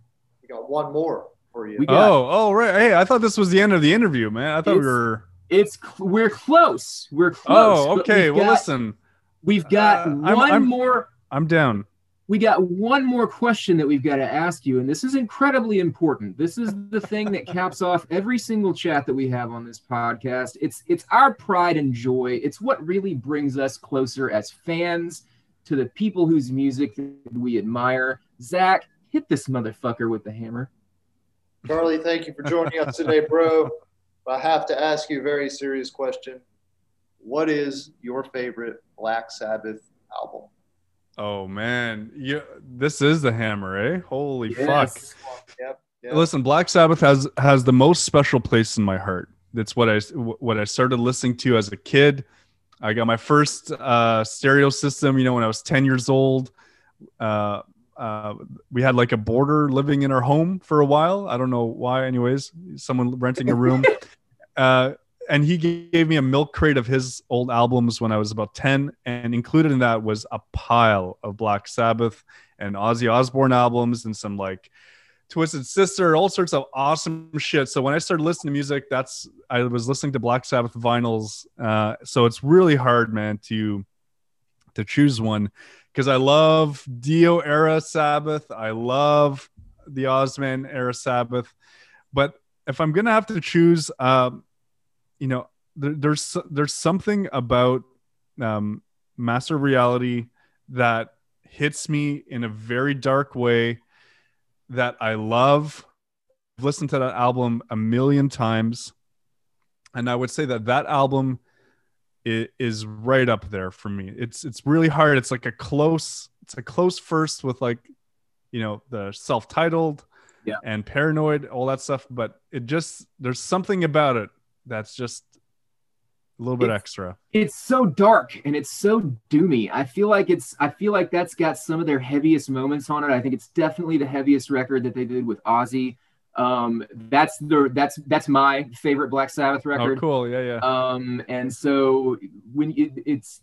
We got one more for you. Got, oh, oh, right. Hey, I thought this was the end of the interview, man. I thought we were. It's we're close. We're close. Oh, okay. Well, got, listen. We've got uh, one I'm, I'm, more. I'm down. We got one more question that we've got to ask you, and this is incredibly important. This is the thing that caps off every single chat that we have on this podcast. It's it's our pride and joy. It's what really brings us closer as fans to the people whose music we admire. Zach, hit this motherfucker with the hammer. Charlie, thank you for joining us today, bro. I have to ask you a very serious question. What is your favorite Black Sabbath album? Oh man, yeah, this is the hammer, eh? Holy yes. fuck! Yep, yep. Listen, Black Sabbath has has the most special place in my heart. That's what I what I started listening to as a kid. I got my first uh, stereo system, you know, when I was ten years old. Uh, uh, we had like a boarder living in our home for a while. I don't know why, anyways. Someone renting a room, uh, and he gave me a milk crate of his old albums when I was about ten, and included in that was a pile of Black Sabbath and Ozzy Osbourne albums and some like Twisted Sister, all sorts of awesome shit. So when I started listening to music, that's I was listening to Black Sabbath vinyls. Uh, so it's really hard, man, to to choose one because I love Dio era Sabbath. I love the Ozman era Sabbath. But if I'm gonna have to choose, um, you know, there, there's there's something about um, Master Reality that hits me in a very dark way that I love. I've listened to that album a million times, and I would say that that album is right up there for me. It's it's really hard. It's like a close it's a close first with like you know the self-titled yeah. and paranoid all that stuff but it just there's something about it that's just a little bit it's, extra it's so dark and it's so doomy i feel like it's i feel like that's got some of their heaviest moments on it i think it's definitely the heaviest record that they did with ozzy um, that's the that's that's my favorite Black Sabbath oh, record. Oh, cool. Yeah, yeah. Um, and so when you, it's,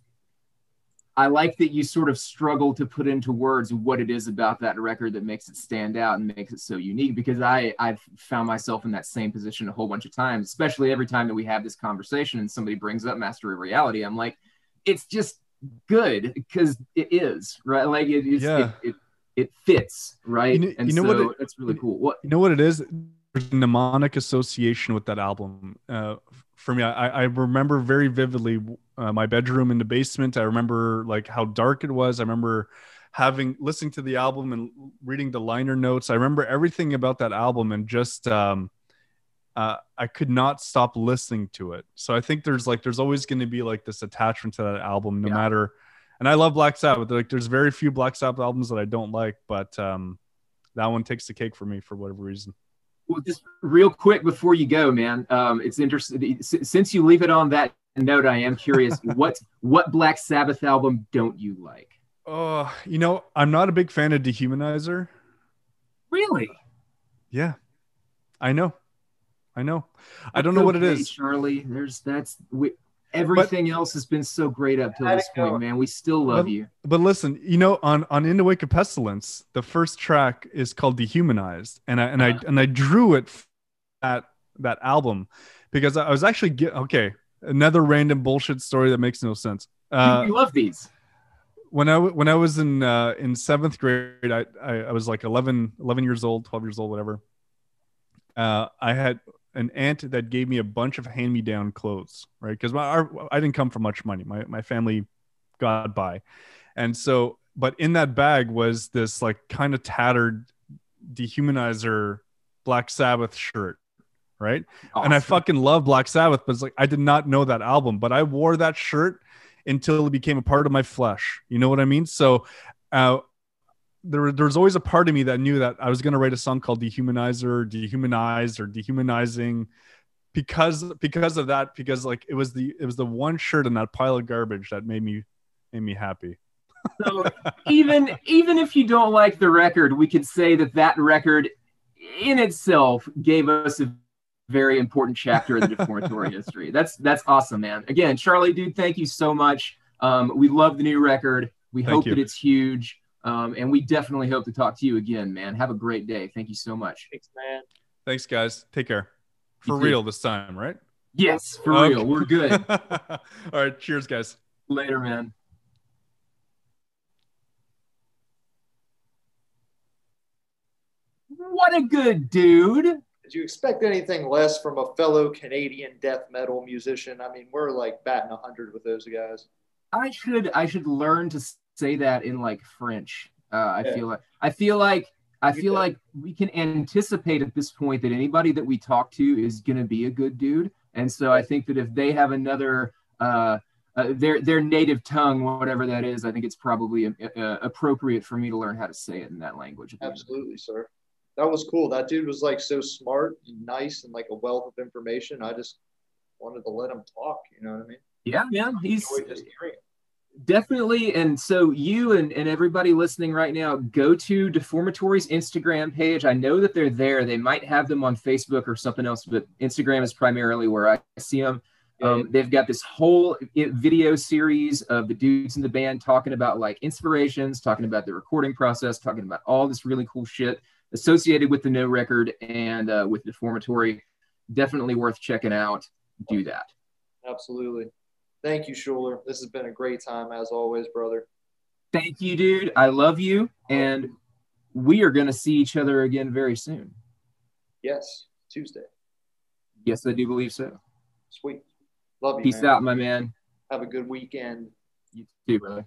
I like that you sort of struggle to put into words what it is about that record that makes it stand out and makes it so unique. Because I I've found myself in that same position a whole bunch of times, especially every time that we have this conversation and somebody brings up Master of Reality. I'm like, it's just good because it is right. Like it is. Yeah. It, it, it fits right. You know, and you know so what? It, it's really cool. What you know what it is? There's a mnemonic association with that album. Uh, for me, I, I remember very vividly uh, my bedroom in the basement. I remember like how dark it was. I remember having listening to the album and reading the liner notes. I remember everything about that album and just um, uh, I could not stop listening to it. So I think there's like there's always going to be like this attachment to that album, no yeah. matter And I love Black Sabbath. Like, there's very few Black Sabbath albums that I don't like, but um, that one takes the cake for me for whatever reason. Well, just real quick before you go, man. Um, it's interesting since you leave it on that note. I am curious what what Black Sabbath album don't you like? Oh, you know, I'm not a big fan of Dehumanizer. Really? Yeah, I know. I know. I don't know what it is. Charlie. There's that's we, everything but, else has been so great up to this point, man. We still love but, you. But listen, you know, on on In the Wake of Pestilence, the first track is called Dehumanized, and I and I and I drew it at that album because I was actually get okay. Another random bullshit story that makes no sense. Uh, you love these. When I when I was in uh, in seventh grade, I, I I was like 11, 11 years old, twelve years old, whatever. Uh, I had an aunt that gave me a bunch of hand me down clothes, right? Because my our, I didn't come from much money. My my family got by, and so but in that bag was this like kind of tattered dehumanizer Black Sabbath shirt, right? Awesome. And I fucking love Black Sabbath, but it's like I did not know that album, but I wore that shirt until it became a part of my flesh. You know what I mean? So uh, there, there was always a part of me that knew that I was going to write a song called Dehumanizer, Dehumanized, or Dehumanizing, because because of that. Because like it was the it was the one shirt in that pile of garbage that made me made me happy. so even even if you don't like the record, we could say that that record in itself gave us a very important chapter of the deformatory history. That's that's awesome, man. Again, Charlie, dude, thank you so much. Um, we love the new record. We thank hope you. that it's huge. Um, and we definitely hope to talk to you again, man. Have a great day. Thank you so much. Thanks, man. Thanks, guys. Take care. For real this time, right? Yes, for okay. real. We're good. All right. Cheers, guys. Later, man. What a good dude. Did you expect anything less from a fellow Canadian death metal musician? I mean, we're like batting 100 with those guys. I should I should learn to say that in like French. Uh, I yeah. feel like I feel like I feel like we can anticipate at this point that anybody that we talk to is going to be a good dude, and so I think that if they have another uh, uh, their their native tongue, whatever that is, I think it's probably uh, uh appropriate for me to learn how to say it in that language. Absolutely, sir. That was cool. That dude was like so smart and nice and like a wealth of information. I just wanted to let him talk. You know what I mean? Yeah, man. He's definitely and so you and, and everybody listening right now go to deformatory's instagram page. I know that they're there. They might have them on facebook or something else but instagram is primarily where i see them um, they've got this whole video series of the dudes in the band talking about like inspirations talking about the recording process talking about all this really cool shit associated with the no record and uh, with deformatory. Definitely worth checking out. Do that. Absolutely Thank you, Schuler. This has been a great time as always, brother. Thank you, dude. I love you. And we are going to see each other again very soon. Yes, Tuesday. Yes, I do believe so. Sweet. Love you. Peace man. out, my man. Have a good weekend. You too, brother.